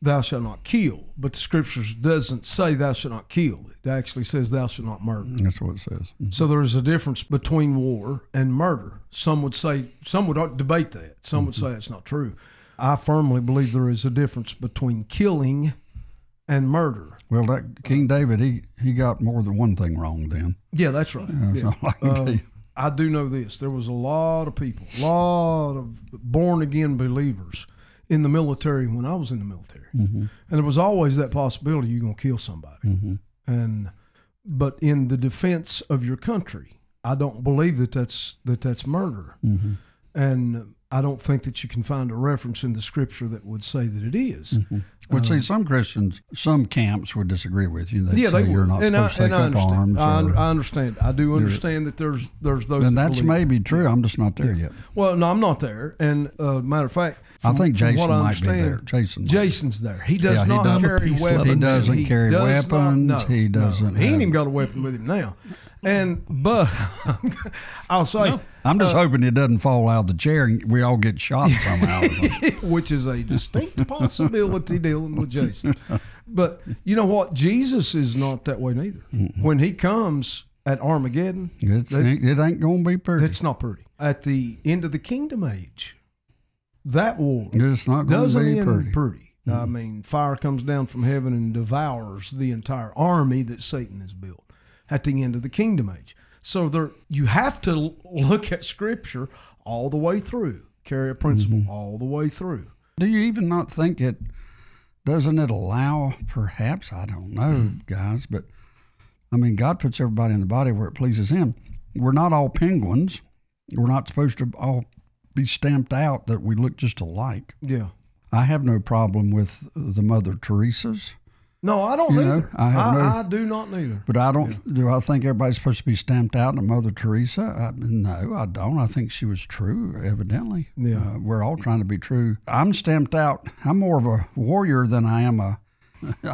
"Thou shalt not kill," but the scripture doesn't say "Thou shalt not kill." It actually says "Thou shalt not murder." That's what it says. So there is a difference between war and murder. Some would say, some would debate that. Some would say it's not true. I firmly believe there is a difference between killing and murder. Well, that King David, he he got more than one thing wrong then. Yeah, that's right. That's Yeah. all I can tell you. I do know this. There was a lot of people, a lot of born again believers in the military when I was in the military, Mm-hmm. and there was always that possibility you're going to kill somebody. Mm-hmm. And but in the defense of your country, I don't believe that that's that that's murder. Mm-hmm. and I don't think that you can find a reference in the scripture that would say that it is. Mm-hmm. Well, see, some Christians, some camps would disagree with you. They Uh, Yeah, say they you're not and I, supposed to take I up understand. arms. I, or- I understand. I do understand that there's there's those. and that that's maybe true. I'm just not there yet. Well, no, I'm not there. And uh, matter of fact, I think Jason I might be there. Jason. Jason's there. He does yeah, not does. carry weapons. He doesn't carry does not- weapons. no, He doesn't He ain't even got a weapon with him now. And but [LAUGHS] I'll say, I'm uh, just hoping it doesn't fall out of the chair and we all get shot [LAUGHS] somehow. which is a distinct possibility dealing with Jason. But you know what? Jesus is not that way neither. When he comes at Armageddon, It's, that- it ain't going to be pretty. that's not pretty. At the end of the kingdom age, that war It's not going to doesn't be end pretty. pretty. I mean, fire comes down from heaven and devours the entire army that Satan has built at the end of the kingdom age. So there, you have to look at Scripture all the way through, carry a principle Mm-hmm. all the way through. Do you even not think it? Doesn't it allow? Perhaps I don't know, Hmm. guys. But I mean, God puts everybody in the body where it pleases Him. We're not all penguins. We're not supposed to all be stamped out that we look just alike. Yeah. I have no problem with the Mother Teresa's, No, I don't You know, either. I have I, no- I do not neither. but I don't. Do I think everybody's supposed to be stamped out in Mother Teresa? I, no, I don't. I think she was true. Evidently, Yeah. Uh, we're all trying to be true. I'm stamped out. I'm more of a warrior than I am a. [LAUGHS]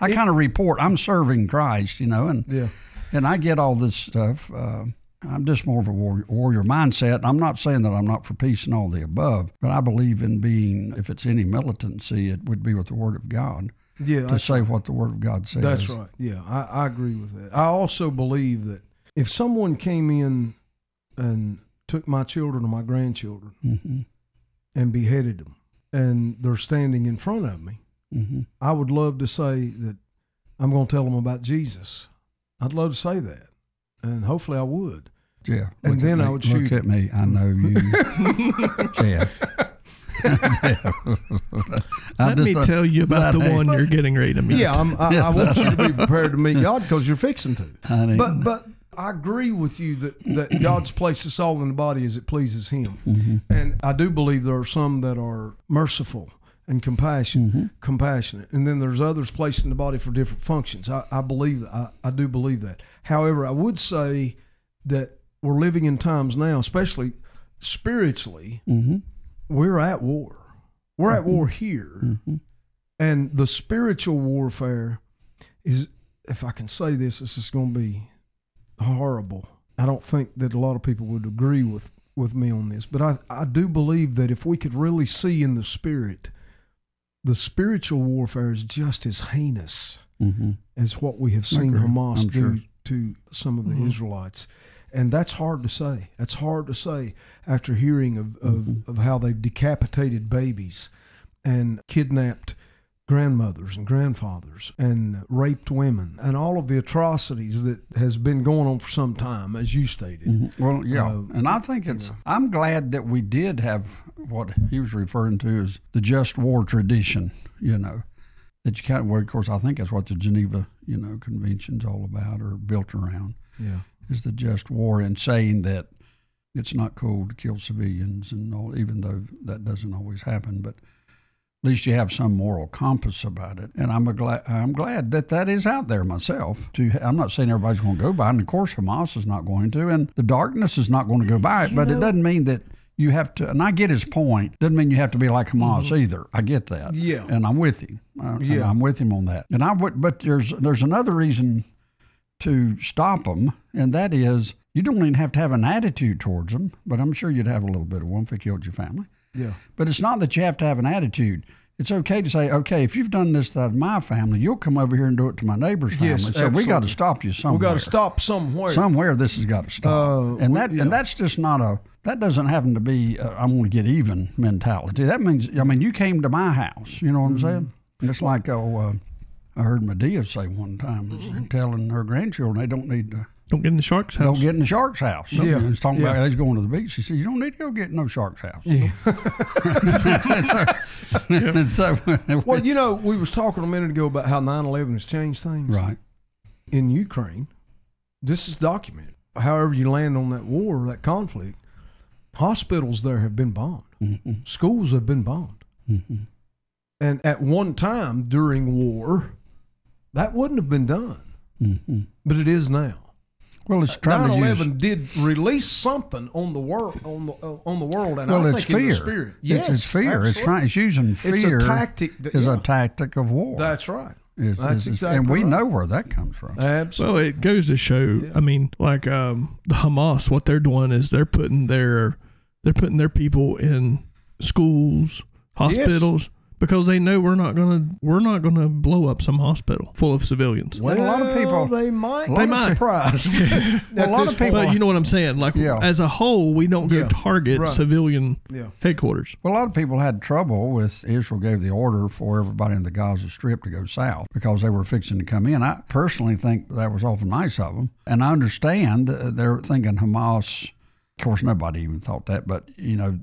I kind of report. I'm serving Christ, you know, and Yeah. and I get all this stuff. Uh, I'm just more of a warrior, warrior mindset. I'm not saying that I'm not for peace and all the above, but I believe in being, if it's any militancy, it would be with the Word of God Yeah. to say what the Word of God says. that's right. Yeah. I, I agree with that. I also believe that if someone came in and took my children or my grandchildren hmm and beheaded them and they're standing in front of me, hmm I would love to say that I'm going to tell them about Jesus. I'd love to say that, and hopefully I would. Yeah. And then I would look shoot at me. I know you, [LAUGHS] Jeff. [LAUGHS] Let me tell you about the one you're getting ready to meet. Yeah, I'm, I, I want you to be [LAUGHS] prepared to meet God because you're fixing to. But but I agree with you that, that God's placed us all in the body as it pleases Him, Mhm. and I do believe there are some that are merciful and compassion, Mhm. compassionate, and then there's others placed in the body for different functions. I, I believe that. I, I do believe that. However, I would say that we're living in times now, especially spiritually, Mhm. We're at war. We're at war here. Mhm. And the spiritual warfare is, if I can say this, this is going to be horrible. I don't think that a lot of people would agree with, with me on this, but I, I do believe that if we could really see in the spirit, the spiritual warfare is just as heinous Mhm. as what we have seen. Hamas do to some of the Mhm. Israelites. And that's hard to say. That's hard to say after hearing of, of, Mhm. of how they've decapitated babies and kidnapped grandmothers and grandfathers and raped women and all of the atrocities that has been going on for some time, as you stated. Mhm. Well, yeah, Uh, and I think it's. I'm glad that we did have what he was referring to as the just war tradition. You know, that you kind of. Well, of course, I think that's what the Geneva, you know, Convention's all about or built around Yeah. Is the just war and saying that it's not cool to kill civilians and all, even though that doesn't always happen, but. At least you have some moral compass about it, and I'm a glad I'm glad that that is out there myself. To I'm not saying everybody's going to go by, it, and of course Hamas is not going to, and the darkness is not going to go by it. But it doesn't mean that you have to. And I get his point. Doesn't mean you have to be like Hamas mm-hmm. either. I get that. Yeah. and I'm with him. And Yeah. I'm with him on that. And I would, but there's there's another reason to stop them, and that is you don't even have to have an attitude towards them, but I'm sure you'd have a little bit of one if they killed your family. Yeah. But it's not that you have to have an attitude. It's okay to say, okay, if you've done this to my family, you'll come over here and do it to my neighbor's family. Yes, so we got to stop you somewhere. We've got to stop somewhere. Somewhere this has got to stop, Uh, and we- that yeah. and that's just not a that doesn't happen to be i I'm going to get even mentality. That means I mean you came to my house. You know what I'm Mm-hmm. saying? It's like oh, uh, I heard Madea say one time, is Mm-hmm. telling her grandchildren they don't need to Don't get in the shark's house. don't get in the shark's house. Yeah. He's talking Yeah. about he's going to the beach. She said you don't need to go get in no shark's house. Yeah. [LAUGHS] and so, [LAUGHS] and so well, you know, we was talking a minute ago about how 9/11 has changed things. right. in Ukraine, this is documented. However, you land on that war, that conflict, hospitals there have been bombed, Mhm. schools have been bombed. Mhm. And at one time during war, that wouldn't have been done, Mhm. but it is now. Well, it's trying to use 9/11 did release something on the world on the uh, on the world, and Well, I it's think in fear. the spirit. It's- Yes, it's, fear. It's trying. It's using fear. It's fear a tactic. That, as yeah, a tactic of war. that's right. It's- that's it's- exactly and we right. know where that comes from. Absolutely. Well, it goes to show. Yeah. I mean, like um, the Hamas, what they're doing is they're putting their they're putting their people in schools, hospitals, because they know we're not gonna we're not gonna blow up some hospital full of civilians. Well, a lot of people- they might. a They might. Surprised. Well, [LAUGHS] [LAUGHS] a lot of people- But you know what I'm saying? Like Yeah. as a whole, we don't go Yeah. target Right. civilian Yeah. headquarters. Well, a lot of people had trouble with Israel gave the order for everybody in the Gaza Strip to go south because they were fixing to come in. I personally think that was awful nice of them, and I understand uh, they're thinking Hamas. Of course, nobody even thought that, but you know,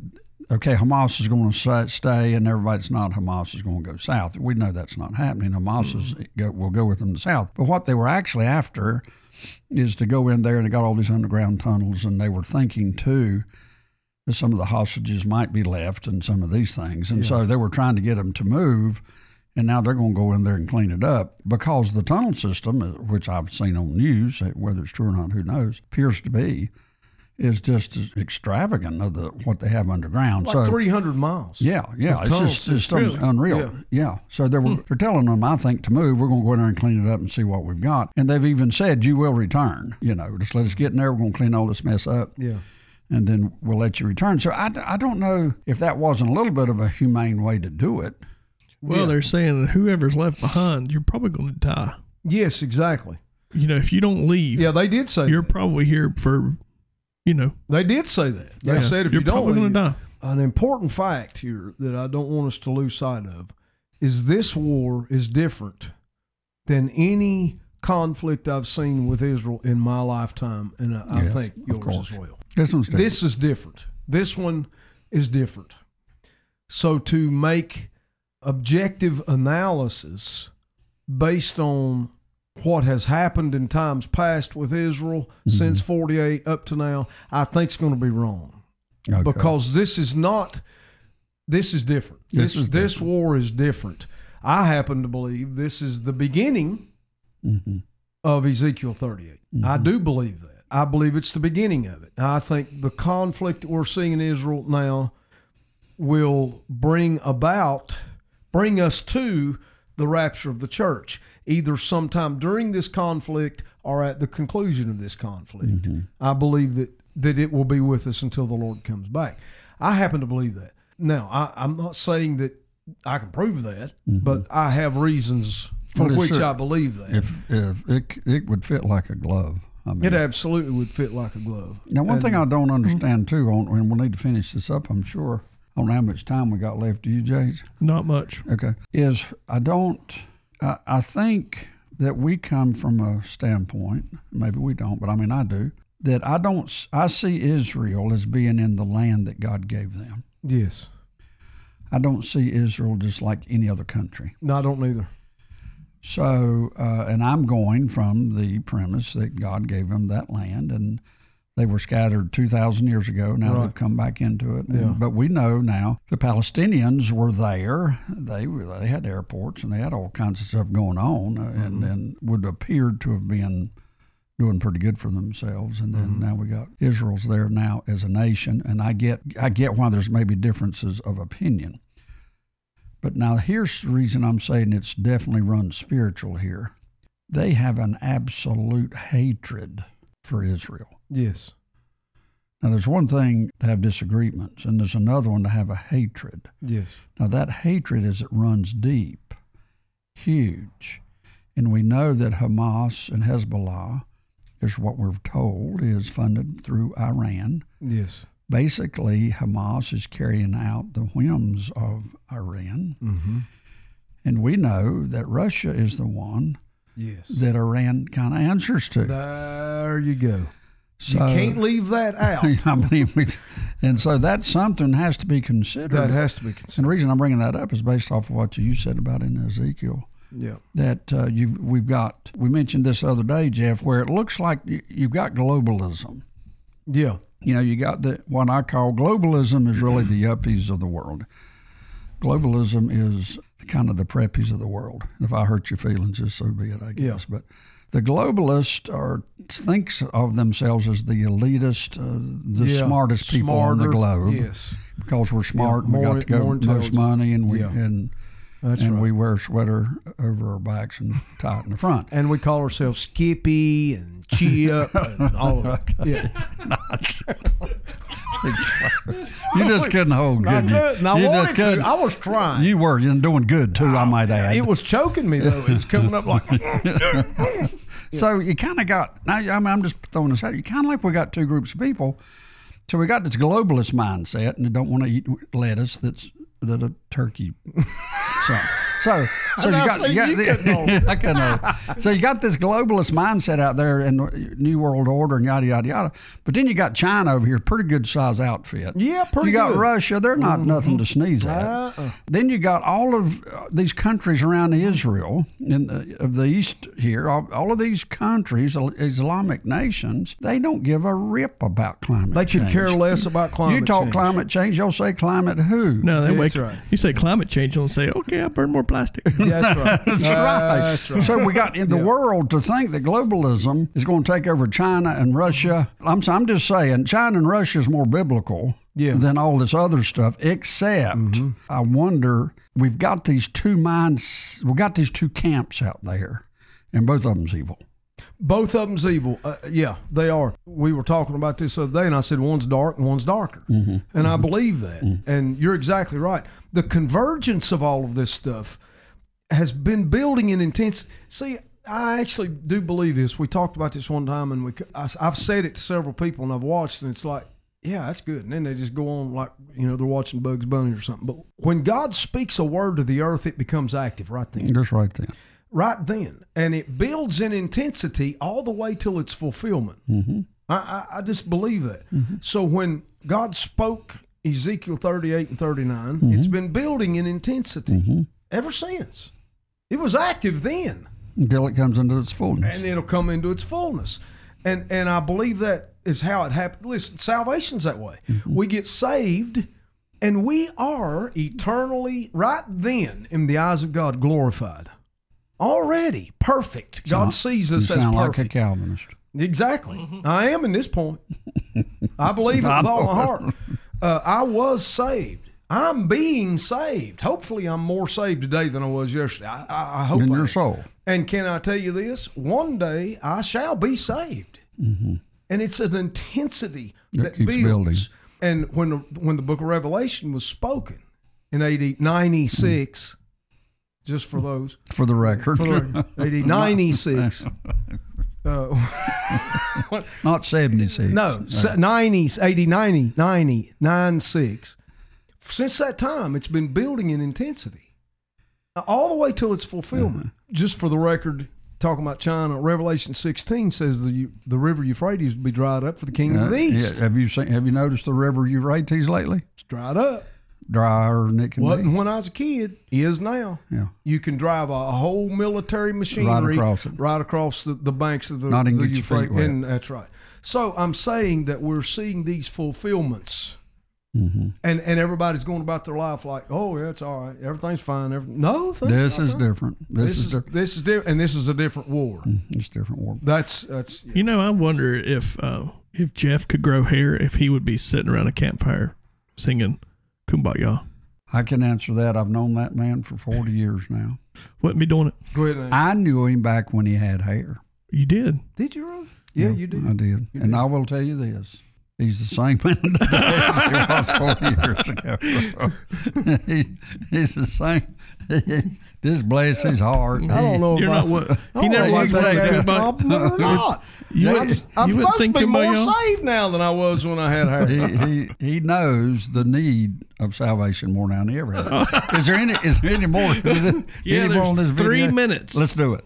okay, Hamas is going to stay, and everybody that's not Hamas is going to go south. We know that's not happening. Hamas is, go, will go with them to south, but what they were actually after is to go in there and they got all these underground tunnels, and they were thinking too that some of the hostages might be left and some of these things. And so they were trying to get them to move. And now they're going to go in there and clean it up because the tunnel system, uh, which I've seen on news, uh, whether it's true or not, who knows, appears to be, is just extravagant of the what they have underground. Like so 300 miles. yeah, yeah, it's tunnel just, just system. Really? unreal. Yeah. Yeah. So they were hmm. they're telling them, I think, to move. We're going to go in there and clean it up and see what we've got. And they've even said, you will return. You know, just let us get in there. We're going to clean all this mess up Yeah. and then we'll let you return. So I, I don't know if that wasn't a little bit of a humane way to do it. Well, Yeah. they're saying that whoever's left behind, you're probably going to die. Yes, exactly. You know, if you don't leave, Yeah, they did say you're that. probably here for, you know, They did say that. They yeah, said if you're you don't probably leave, going to die. an important fact here that I don't want us to lose sight of is this war is different than any conflict I've seen with Israel in my lifetime, and I, I Yes, think yours as well. This. This is different. This one is different. So to make objective analysis based on what has happened in times past with Israel Mm-hmm. since 48 up to now, I think it's going to be wrong Okay. because this is not this is different. This This is this war is different. I happen to believe this is the beginning Mhm. of Ezekiel 38. I do believe that. I believe it's the beginning of it. I think the conflict that we're seeing in Israel now will bring about, bring us to the rapture of the church, either sometime during this conflict or at the conclusion of this conflict. Mm-hmm. I believe that, that it will be with us until the Lord comes back. I happen to believe that. Now, I, I'm not saying that I can prove that, mm-hmm. but I have reasons for Well, which sure- I believe that. If if it it would fit like a glove. I mean, It absolutely would fit like a glove. Now, one And- thing I don't mm-hmm. understand too, on, and we'll need to finish this up, I'm sure. I don't know how much time we got left. Do you, Jays? Not much. Okay. Is I don't. I, I think that we come from a standpoint. Maybe we don't, but I mean I do. That I don't. I see Israel as being in the land that God gave them. Yes. I don't see Israel just like any other country. No, I don't either. So, uh, and I'm going from the premise that God gave them that land, and they were scattered 2,000 years ago. Now Right. they've come back into it. And- but we know now the Palestinians were there. They they had airports and they had all kinds of stuff going on, uh, and, and would appear to have been doing pretty good for themselves. And then now we got Israel's there now as a nation, and I get I get why there's maybe differences of opinion. But now here's the reason I'm saying it's definitely run spiritual here. They have an absolute hatred for Israel. Yes. Now there's one thing to have disagreements, and there's another one to have a hatred. Yes. Now that hatred as it runs deep, huge. And we know that Hamas and Hezbollah is what we're told is funded through Iran. Yes. Basically, Hamas is carrying out the whims of Iran. Mm-hmm. And we know that Russia is the one Yes. that Iran kind of answers to. There you go. So, you can't leave that [LAUGHS] out. I mean, and so that's something has to be considered. that has to be considered. and the reason I'm bringing that up is based off of what you said about in Ezekiel. Yeah. That uh, you've we've got. We mentioned this the other day, Jeff, where it looks like you- you've got globalism. Yeah. You know, you got the what I call globalism is really the yuppies of the world. Globalism is kind of the preppies of the world. If I hurt your feelings, just so be it, I Yeah. guess. But the globalist are thinks of themselves as the elitist, uh, the Yeah. smartest people on the globe Yes. because we're smart and more- we got to go most money and we Yeah. and That's and right. we wear a sweater over our backs and [LAUGHS] tie it in the front. and we call ourselves Skippy and Chip [LAUGHS] and all of it. Yeah. [LAUGHS] [LAUGHS] You just couldn't hold good. You, I you just couldn't. to. I was trying. You were. You're doing good too. I might add. it was choking me though. It was coming up like [LAUGHS] mm, [LAUGHS] So you kind of got. Now, I mean, I'm just throwing this out. You kind of like we got two groups of people. So we got this globalist mindset, and they don't want to eat lettuce that's that turkey. [LAUGHS] So, so, so you got, see, you got you the- couldn't [LAUGHS] hold it. I couldn't. So you got this globalist mindset out there in the New World Order and yada yada yada. But then you got China over here, pretty good size outfit. Yeah, pretty You got good. Mm-hmm. Russia; they're not nothing to sneeze at. Uh-uh. Then you got all of uh, these countries around Israel in the, of the east here. All, all of these countries, Islamic nations, they don't give a rip about climate they change. could care less about climate. You talk change. climate change, you'll say climate who? No, they That's wake. right. You say climate change, they'll say, "Okay, I burn more plastic." [LAUGHS] That's right. [LAUGHS] That's right. That's right. So we got in the world to think that globalism is going to take over China and Russia. I'm I'm just saying China and Russia is more biblical Yeah. than all this other stuff. Except mm-hmm. I wonder we've got these two minds. We've got these two camps out there, and both of them's evil. Both of them's evil. Uh, yeah, they are. We were talking about this the other day, and I said one's dark and one's darker, mm-hmm. and I mm-hmm. believe that. Mm-hmm. And you're exactly right. The convergence of all of this stuff has been building in intense. See, I actually do believe this. We talked about this one time, and we I, have said it to several people, and I've watched, and it's like yeah, that's good. And then they just go on like, you know, they're watching Bugs Bunny or something. But when God speaks a word to the earth, it becomes active right then. Just right then. Right then. And it builds in intensity all the way till its fulfillment. Mm-hmm. I, I, I just believe that. Mm-hmm. So when God spoke Ezekiel 38 and 39, mm-hmm. it's been building in intensity mm-hmm. ever since. It was active then Until it comes into its fullness. and it'll come into its fullness. And and I believe that is how it happened. Listen, salvation's that way. We get saved and we are eternally right then in the eyes of God glorified. Already perfect. God sees you us as sound like a perfect. Calvinist. Exactly. I am in this point. I believe it [LAUGHS] with all my heart. Uh, I was saved. I'm being saved. Hopefully, I'm more saved today than I was yesterday. I, I, I hope. In I your am. soul. And can I tell you this? One day I shall be saved, and it's an intensity That that, keeps builds. building. And when the, when the Book of Revelation was spoken in AD 96, just for those For the record. for the AD [LAUGHS] 96. [LAUGHS] [LAUGHS] Uh, Not 76. no, se- 90s, 80, 90, 90, 96. Since that time, it's been building in intensity. All the way till its fulfillment. Mm-hmm. Just for the record, talking about China, Revelation 16 says the the river Euphrates will be dried up for the king Uh, of the east. yeah, Have you seen? Have you noticed the river Euphrates lately? It's dried up. Drier than it can Wasn't be. when I was a kid. Is now. Yeah. You can drive a whole military machinery right across it. right across the, the banks of the, Not even the get your feet wet. And that's right. So I'm saying that we're seeing these fulfillments. Mm-hmm. And and everybody's going about their life like, oh yeah, it's all right, everything's fine. Every, no, This is fine. different. This, This is, is different. this is different, and this is a different war. It's different war. That's that's You know, I wonder if uh, if Jeff could grow hair, if he would be sitting around a campfire singing "Kumbaya." I can answer that. I've known that man for 40 years now. Wouldn't be doing it. go ahead. And, I knew him back when he had hair. You did. did you really? Yeah, you did. I did. and I will tell you this. He's the same man today as he was 40 years ago. he, [LAUGHS] he's the same. [LAUGHS] just bless his heart. I don't know. You're if not what. He never know liked if to that compliment or [LAUGHS] not. You I'm, wouldn't- I'm you supposed sing to be more Kumbaya? saved now than I was when I had hair. he, he he knows the need of salvation more now than he ever had. Is there any is there any more? Yeah, any more on this there's three video? minutes. Let's do it.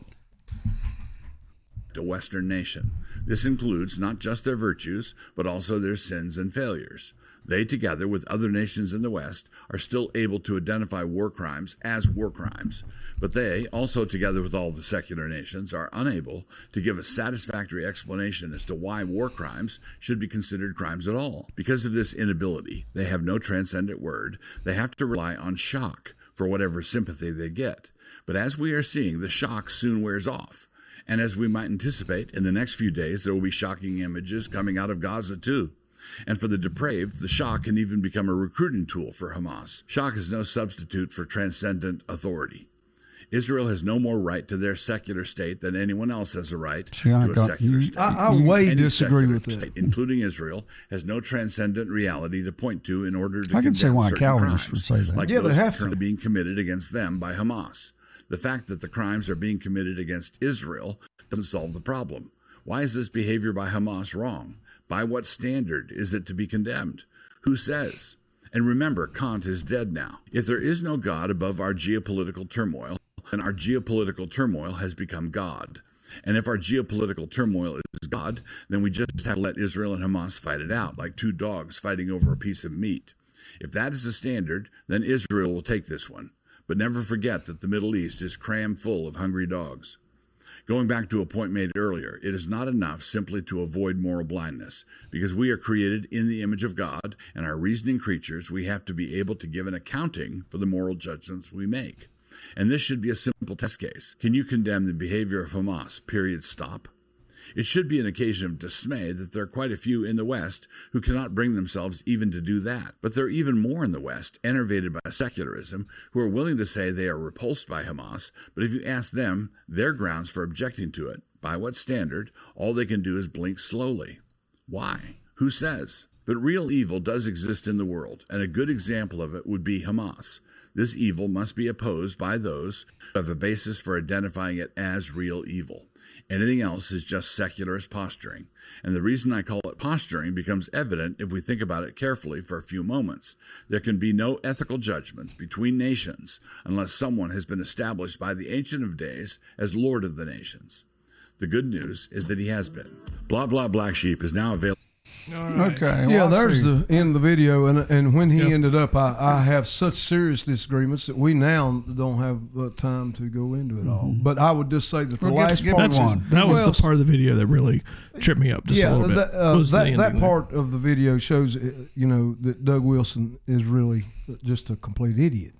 The Western nation. This includes not just their virtues, but also their sins and failures. They, together with other nations in the West, are still able to identify war crimes as war crimes. But they, also together with all the secular nations, are unable to give a satisfactory explanation as to why war crimes should be considered crimes at all. Because of this inability, they have no transcendent word. They have to rely on shock for whatever sympathy they get. But as we are seeing, the shock soon wears off. And as we might anticipate, in the next few days, there will be shocking images coming out of Gaza, too. And for the depraved, the shock can even become a recruiting tool for Hamas. Shock is no substitute for transcendent authority. Israel has no more right to their secular state than anyone else has a right See, to a got- secular you- state. I, I way Any disagree with that. state, including Israel, has no transcendent reality to point to in order to I can see condemn why certain Calvinists crimes, would say that. like Yeah, they those have to. currently being committed against them by Hamas. The fact that the crimes are being committed against Israel doesn't solve the problem. Why is this behavior by Hamas wrong? By what standard is it to be condemned? Who says? And remember, Kant is dead now. If there is no God above our geopolitical turmoil, then our geopolitical turmoil has become God. And if our geopolitical turmoil is God, then we just have to let Israel and Hamas fight it out, like two dogs fighting over a piece of meat. If that is the standard, then Israel will take this one. But never forget that the Middle East is crammed full of hungry dogs. Going back to a point made earlier, it is not enough simply to avoid moral blindness. Because we are created in the image of God and are reasoning creatures, we have to be able to give an accounting for the moral judgments we make. And this should be a simple test case. Can you condemn the behavior of Hamas? Period. Stop. It should be an occasion of dismay that there are quite a few in the West who cannot bring themselves even to do that. But there are even more in the West, enervated by secularism, who are willing to say they are repulsed by Hamas, but if you ask them their grounds for objecting to it, by what standard, all they can do is blink slowly. Why? Who says? But real evil does exist in the world, and a good example of it would be Hamas. This evil must be opposed by those who have a basis for identifying it as real evil. Anything else is just secularist posturing. And the reason I call it posturing becomes evident if we think about it carefully for a few moments. There can be no ethical judgments between nations unless someone has been established by the Ancient of Days as Lord of the nations. The good news is that he has been. Blah Blah Black Sheep is now available. Okay. Yeah, well, I there's see. the end of the video, and and when he Yep. ended up, I, I have such serious disagreements that we now don't have uh, time to go into it all. But I would just say that the Well, give- last give part me That's one. that was Well, the part of the video that really tripped me up just yeah, a little bit. that, uh, was that, that ending there. part of the video shows, uh, you know, that Doug Wilson is really just a complete idiot.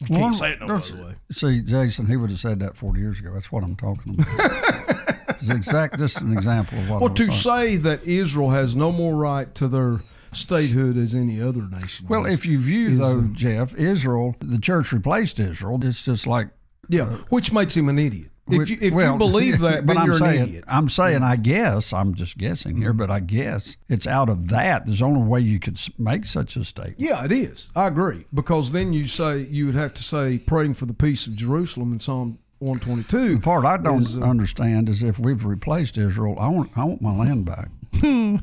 You can't say it no there's- other way. See, Jason, he would have said that 40 years ago. That's what I'm talking about. [LAUGHS] it's exact, just an example of what Well, to saying. say that Israel has no more right to their statehood as any other nation. Well, if you view, is, though, uh, Jeff, Israel, the church replaced Israel. It's just like. yeah, which makes him an idiot. If Which- you if well, you [LAUGHS] believe that, but I'm you're saying, an idiot. I'm saying, I guess, I'm just guessing here, but I guess it's out of that. There's only way you could make such a statement. Yeah, it is. I agree because then you say you would have to say praying for the peace of Jerusalem in Psalm 122. The part I don't is, uh, understand is if we've replaced Israel, I want I want my land back. [LAUGHS] you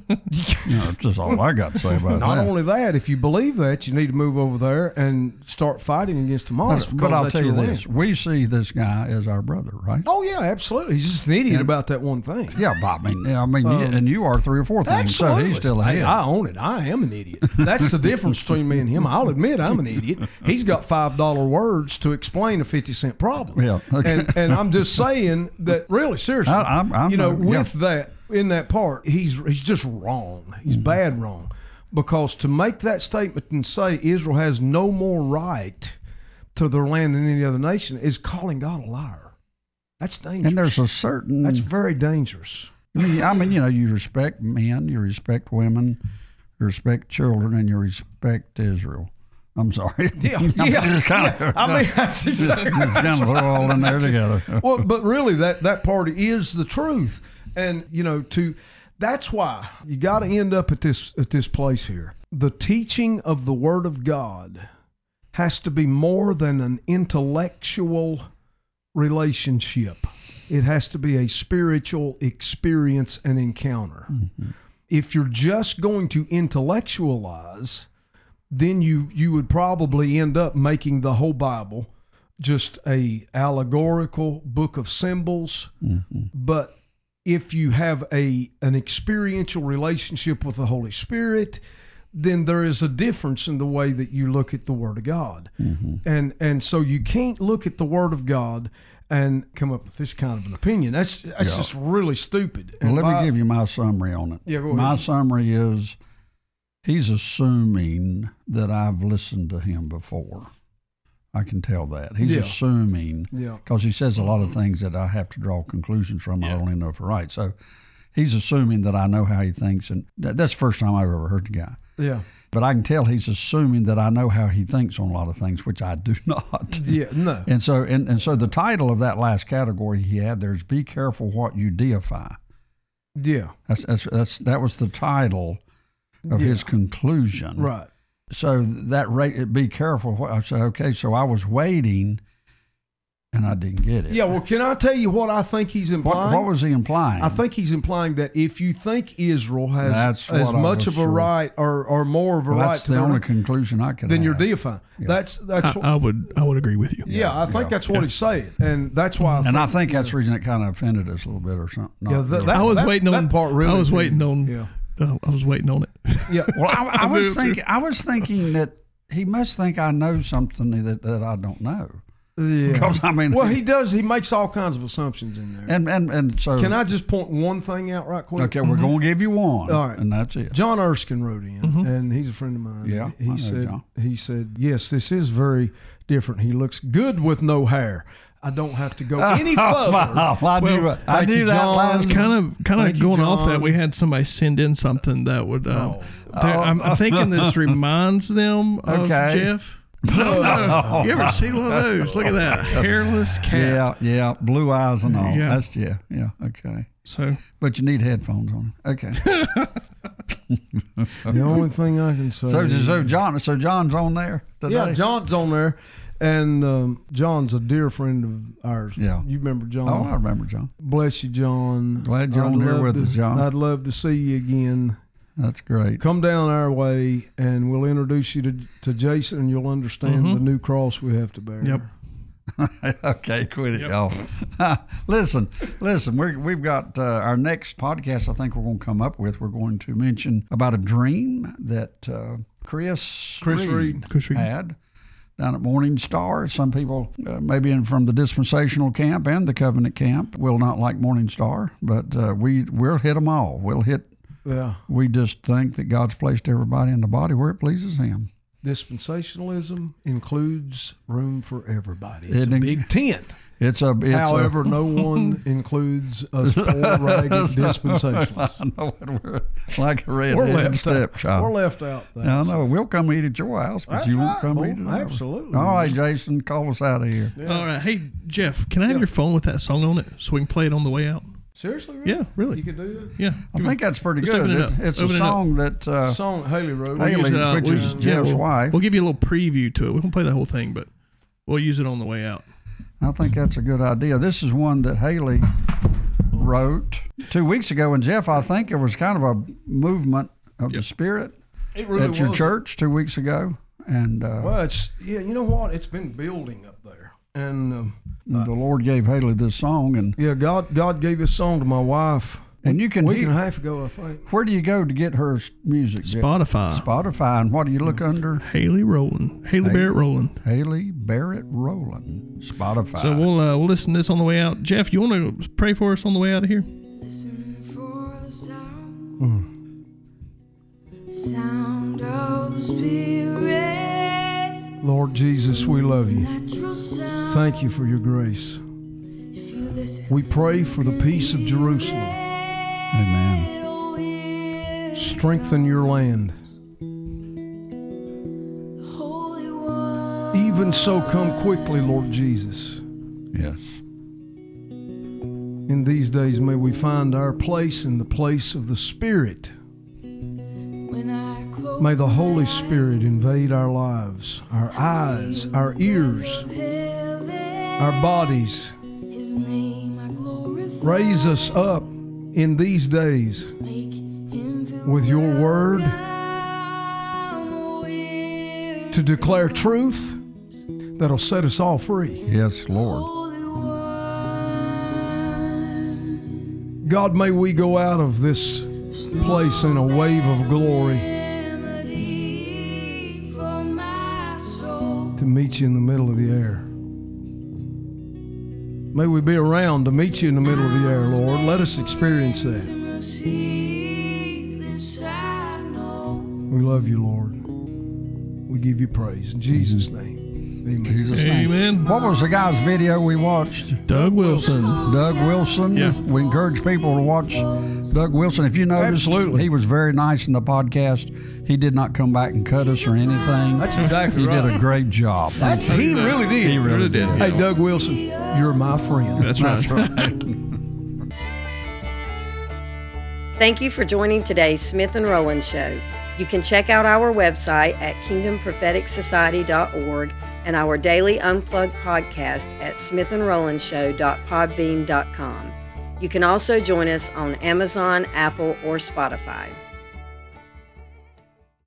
know, that's just all I got to say about Not that. Not only that, if you believe that, you need to move over there and start fighting against Hamas. But- but I'll tell you this: land. we see this guy as our brother, right? Oh yeah, absolutely. He's just an idiot And- about that one thing. Yeah, but I mean, yeah, I mean, you- and you are three or four things, so Absolutely. he's still Hey, ahead. I own it. I am an idiot. That's the difference between me and him. I'll admit I'm an idiot. He's got five dollar words to explain a fifty cent problem. Yeah, okay. And and I'm just saying that really seriously. I- I'm- I'm you know, not- yeah. with that in that part, he's he's just wrong. He's Mm-hmm. bad wrong. Because to make that statement and say Israel has no more right to their land than any other nation is calling God a liar. That's dangerous. and there's a certain. That's very dangerous. I mean, I mean, you know, you respect men, you respect women, you respect children, and you respect Israel. I'm sorry. [LAUGHS] Yeah, [LAUGHS] I'm yeah, just kind yeah. of, [LAUGHS] I mean, that's exactly. just kind of put it all in there together. well, but really, that that part is the truth, and you know, to that's why you got to end up at this at this place here. The teaching of the Word of God has to be more than an intellectual relationship. It has to be a spiritual experience and encounter. Mm-hmm. If you're just going to intellectualize, then you you would probably end up making the whole Bible just a allegorical book of symbols. Mm-hmm. But if you have a an experiential relationship with the Holy Spirit, then there is a difference in the way that you look at the Word of God. Mm-hmm. And and so you can't look at the Word of God and come up with this kind of an opinion. That's that's Yeah. just really stupid. Well, let by- me give you my summary on it. Yeah, my summary is he's assuming that I've listened to him before. I can tell that. He's Yeah. assuming Yeah. because he says a lot of mm-hmm. things that I have to draw conclusions from. I Yeah. don't even know if they're right. So he's assuming that I know how he thinks, and that, that's the first time I've ever heard the guy. Yeah. But I can tell he's assuming that I know how he thinks on a lot of things, which I do [LAUGHS] not. Yeah. No. And so, and, and so, the title of that last category he had there is "Be careful what you deify." Yeah. That's that's, that's that was the title of Yeah. his conclusion. Right. So that rate, be careful. I said, okay. So I was waiting, and I didn't get it. Yeah. Well, can I tell you what I think he's implying? what was he implying? I think he's implying that if you think Israel has That's as much of a sure. right or, or more of a Well, right that's to the only land, conclusion I could. then you're have. deifying. Yeah. That's that's I, what, I would I would agree with you. yeah, I think yeah. that's what he's saying, and that's why. I And I think, think that's the reason it kind of offended us a little bit, or something. Yeah, that, really. that, I was that- waiting on part. Really, I was offended waiting me. on. Yeah, uh, I was waiting on it. yeah. Well, I, I [LAUGHS] I was thinking. I was thinking that he must think I know something that, that I don't know. yeah. Because I mean, Well, he does. He makes all kinds of assumptions in there. and and and so. Can I just point one thing out right quick? Okay, we're going to give you one. All right. and that's it. John Erskine wrote in, and he's a friend of mine. Yeah, he I know said John. he said yes, this is very different. He looks good with no hair. I don't have to go [LAUGHS] any further. Wow, I knew, Well, I knew that John. last. kind of kind Thank of you, going off that we had somebody send in something that would uh, Oh. that- I'm, I'm thinking this [LAUGHS] reminds them of Okay. Jeff [LAUGHS] no, you ever see one of those look at that hairless cat Yeah, yeah, blue eyes and all. Yeah. That's yeah, yeah. Okay, so but you need headphones on. Okay. the only thing I can say. So, so John, so John's on there today. yeah, John's on there, and um, John's a dear friend of ours. Yeah. you remember John? Oh, I remember John. Bless you, John. Glad you're on here with to- us, John. I'd love to see you again. That's great. Come down our way, and we'll introduce you to, to Jason, and you'll understand Mhm. the new cross we have to bear. Yep. [LAUGHS] okay, quit it, Yep. y'all. [LAUGHS] listen, listen. We're, we've got uh, our next podcast. I think we're going to come up with. We're going to mention about a dream that uh, Chris Chris Reed. Chris Reed. had down at Morning Star. Some people, uh, maybe in from the dispensational camp and the covenant camp, will not like Morning Star, but uh, we we'll hit them all. We'll hit. Yeah. We just think that God's placed everybody in the body where it pleases Him. Dispensationalism includes room for everybody. It's Isn't a big tent. It's a. It's a- However, no [LAUGHS] one includes us poor, ragged [LAUGHS] dispensationalists. I know it. We're like a red-headed stepchild. We're left out. There. I know. We'll come eat at your house, but That's you won't right. come Oh, eat at ours. absolutely. All right, Jason, call us out of here. All right. Hey, Jeff, can I have your phone with that song on it so we can play it on the way out? Seriously? Really? Yeah, really. You really. can do that? Yeah. I think that's pretty Let's good. open it It's, up. it's a Open it song that that? uh, Song Haley wrote. Haley- Use it out. which We'll- is yeah, Jeff's we'll, wife. We'll give you a little preview to it. We won't play the whole thing, but we'll use it on the way out. I think that's a good idea. This is one that Haley wrote two weeks ago, and Jeff, I think it was kind of a movement of the Spirit It really at your was. church two weeks ago, and uh, Well, it's yeah. You know what? It's been building up there, and um, the Lord gave Haley this song, and yeah, God God gave this song to my wife. And you can a week hear. and a half ago, I think. Where do you go to get her music? Spotify. Spotify, and what do you look under? Haley Rowland. Haley Hey. Barrett Rowland. Haley Barrett Rowland, Spotify. So we'll uh, we'll listen to this on the way out. Jeff, you want to pray for us on the way out of here? Listen for the sound, sound of the Spirit. Lord Jesus, we love you. Thank you for your grace. If you listen, We pray for the peace of Jerusalem. Amen. Strengthen your land. the Holy One. Even so, come quickly, Lord Jesus. Yes. In these days, may we find our place in the place of the Spirit. When I close May the Holy Spirit invade our lives, our eyes, our ears, our bodies. His name I glorify. Raise us up in these days Make him feel with your word to declare truth that'll set us all free. Yes, Lord. God, may we go out of this place in a wave of glory Remedy for my soul. to meet you in the middle of the air. May we be around to meet you in the middle of the air, Lord. Let us experience that. Intimacy, this I know. We love you, Lord. We give you praise. In Jesus' name, amen. Jesus' name. Amen. What was the guy's video we watched? Doug Wilson. Doug Wilson. Yeah. We encourage people to watch Doug Wilson. If you noticed, Absolutely. he was very nice in the podcast. He did not come back and cut us or anything. That's exactly he right. did a great job. That's he really did. He really did. Hey, Doug Wilson, you're my friend. That's right. [LAUGHS] Thank you for joining today's Smith and Rowland Show. You can check out our website at kingdompropheticsociety.org and our daily unplugged podcast at smithandrowlandshow.podbean.com. You can also join us on Amazon, Apple, or Spotify.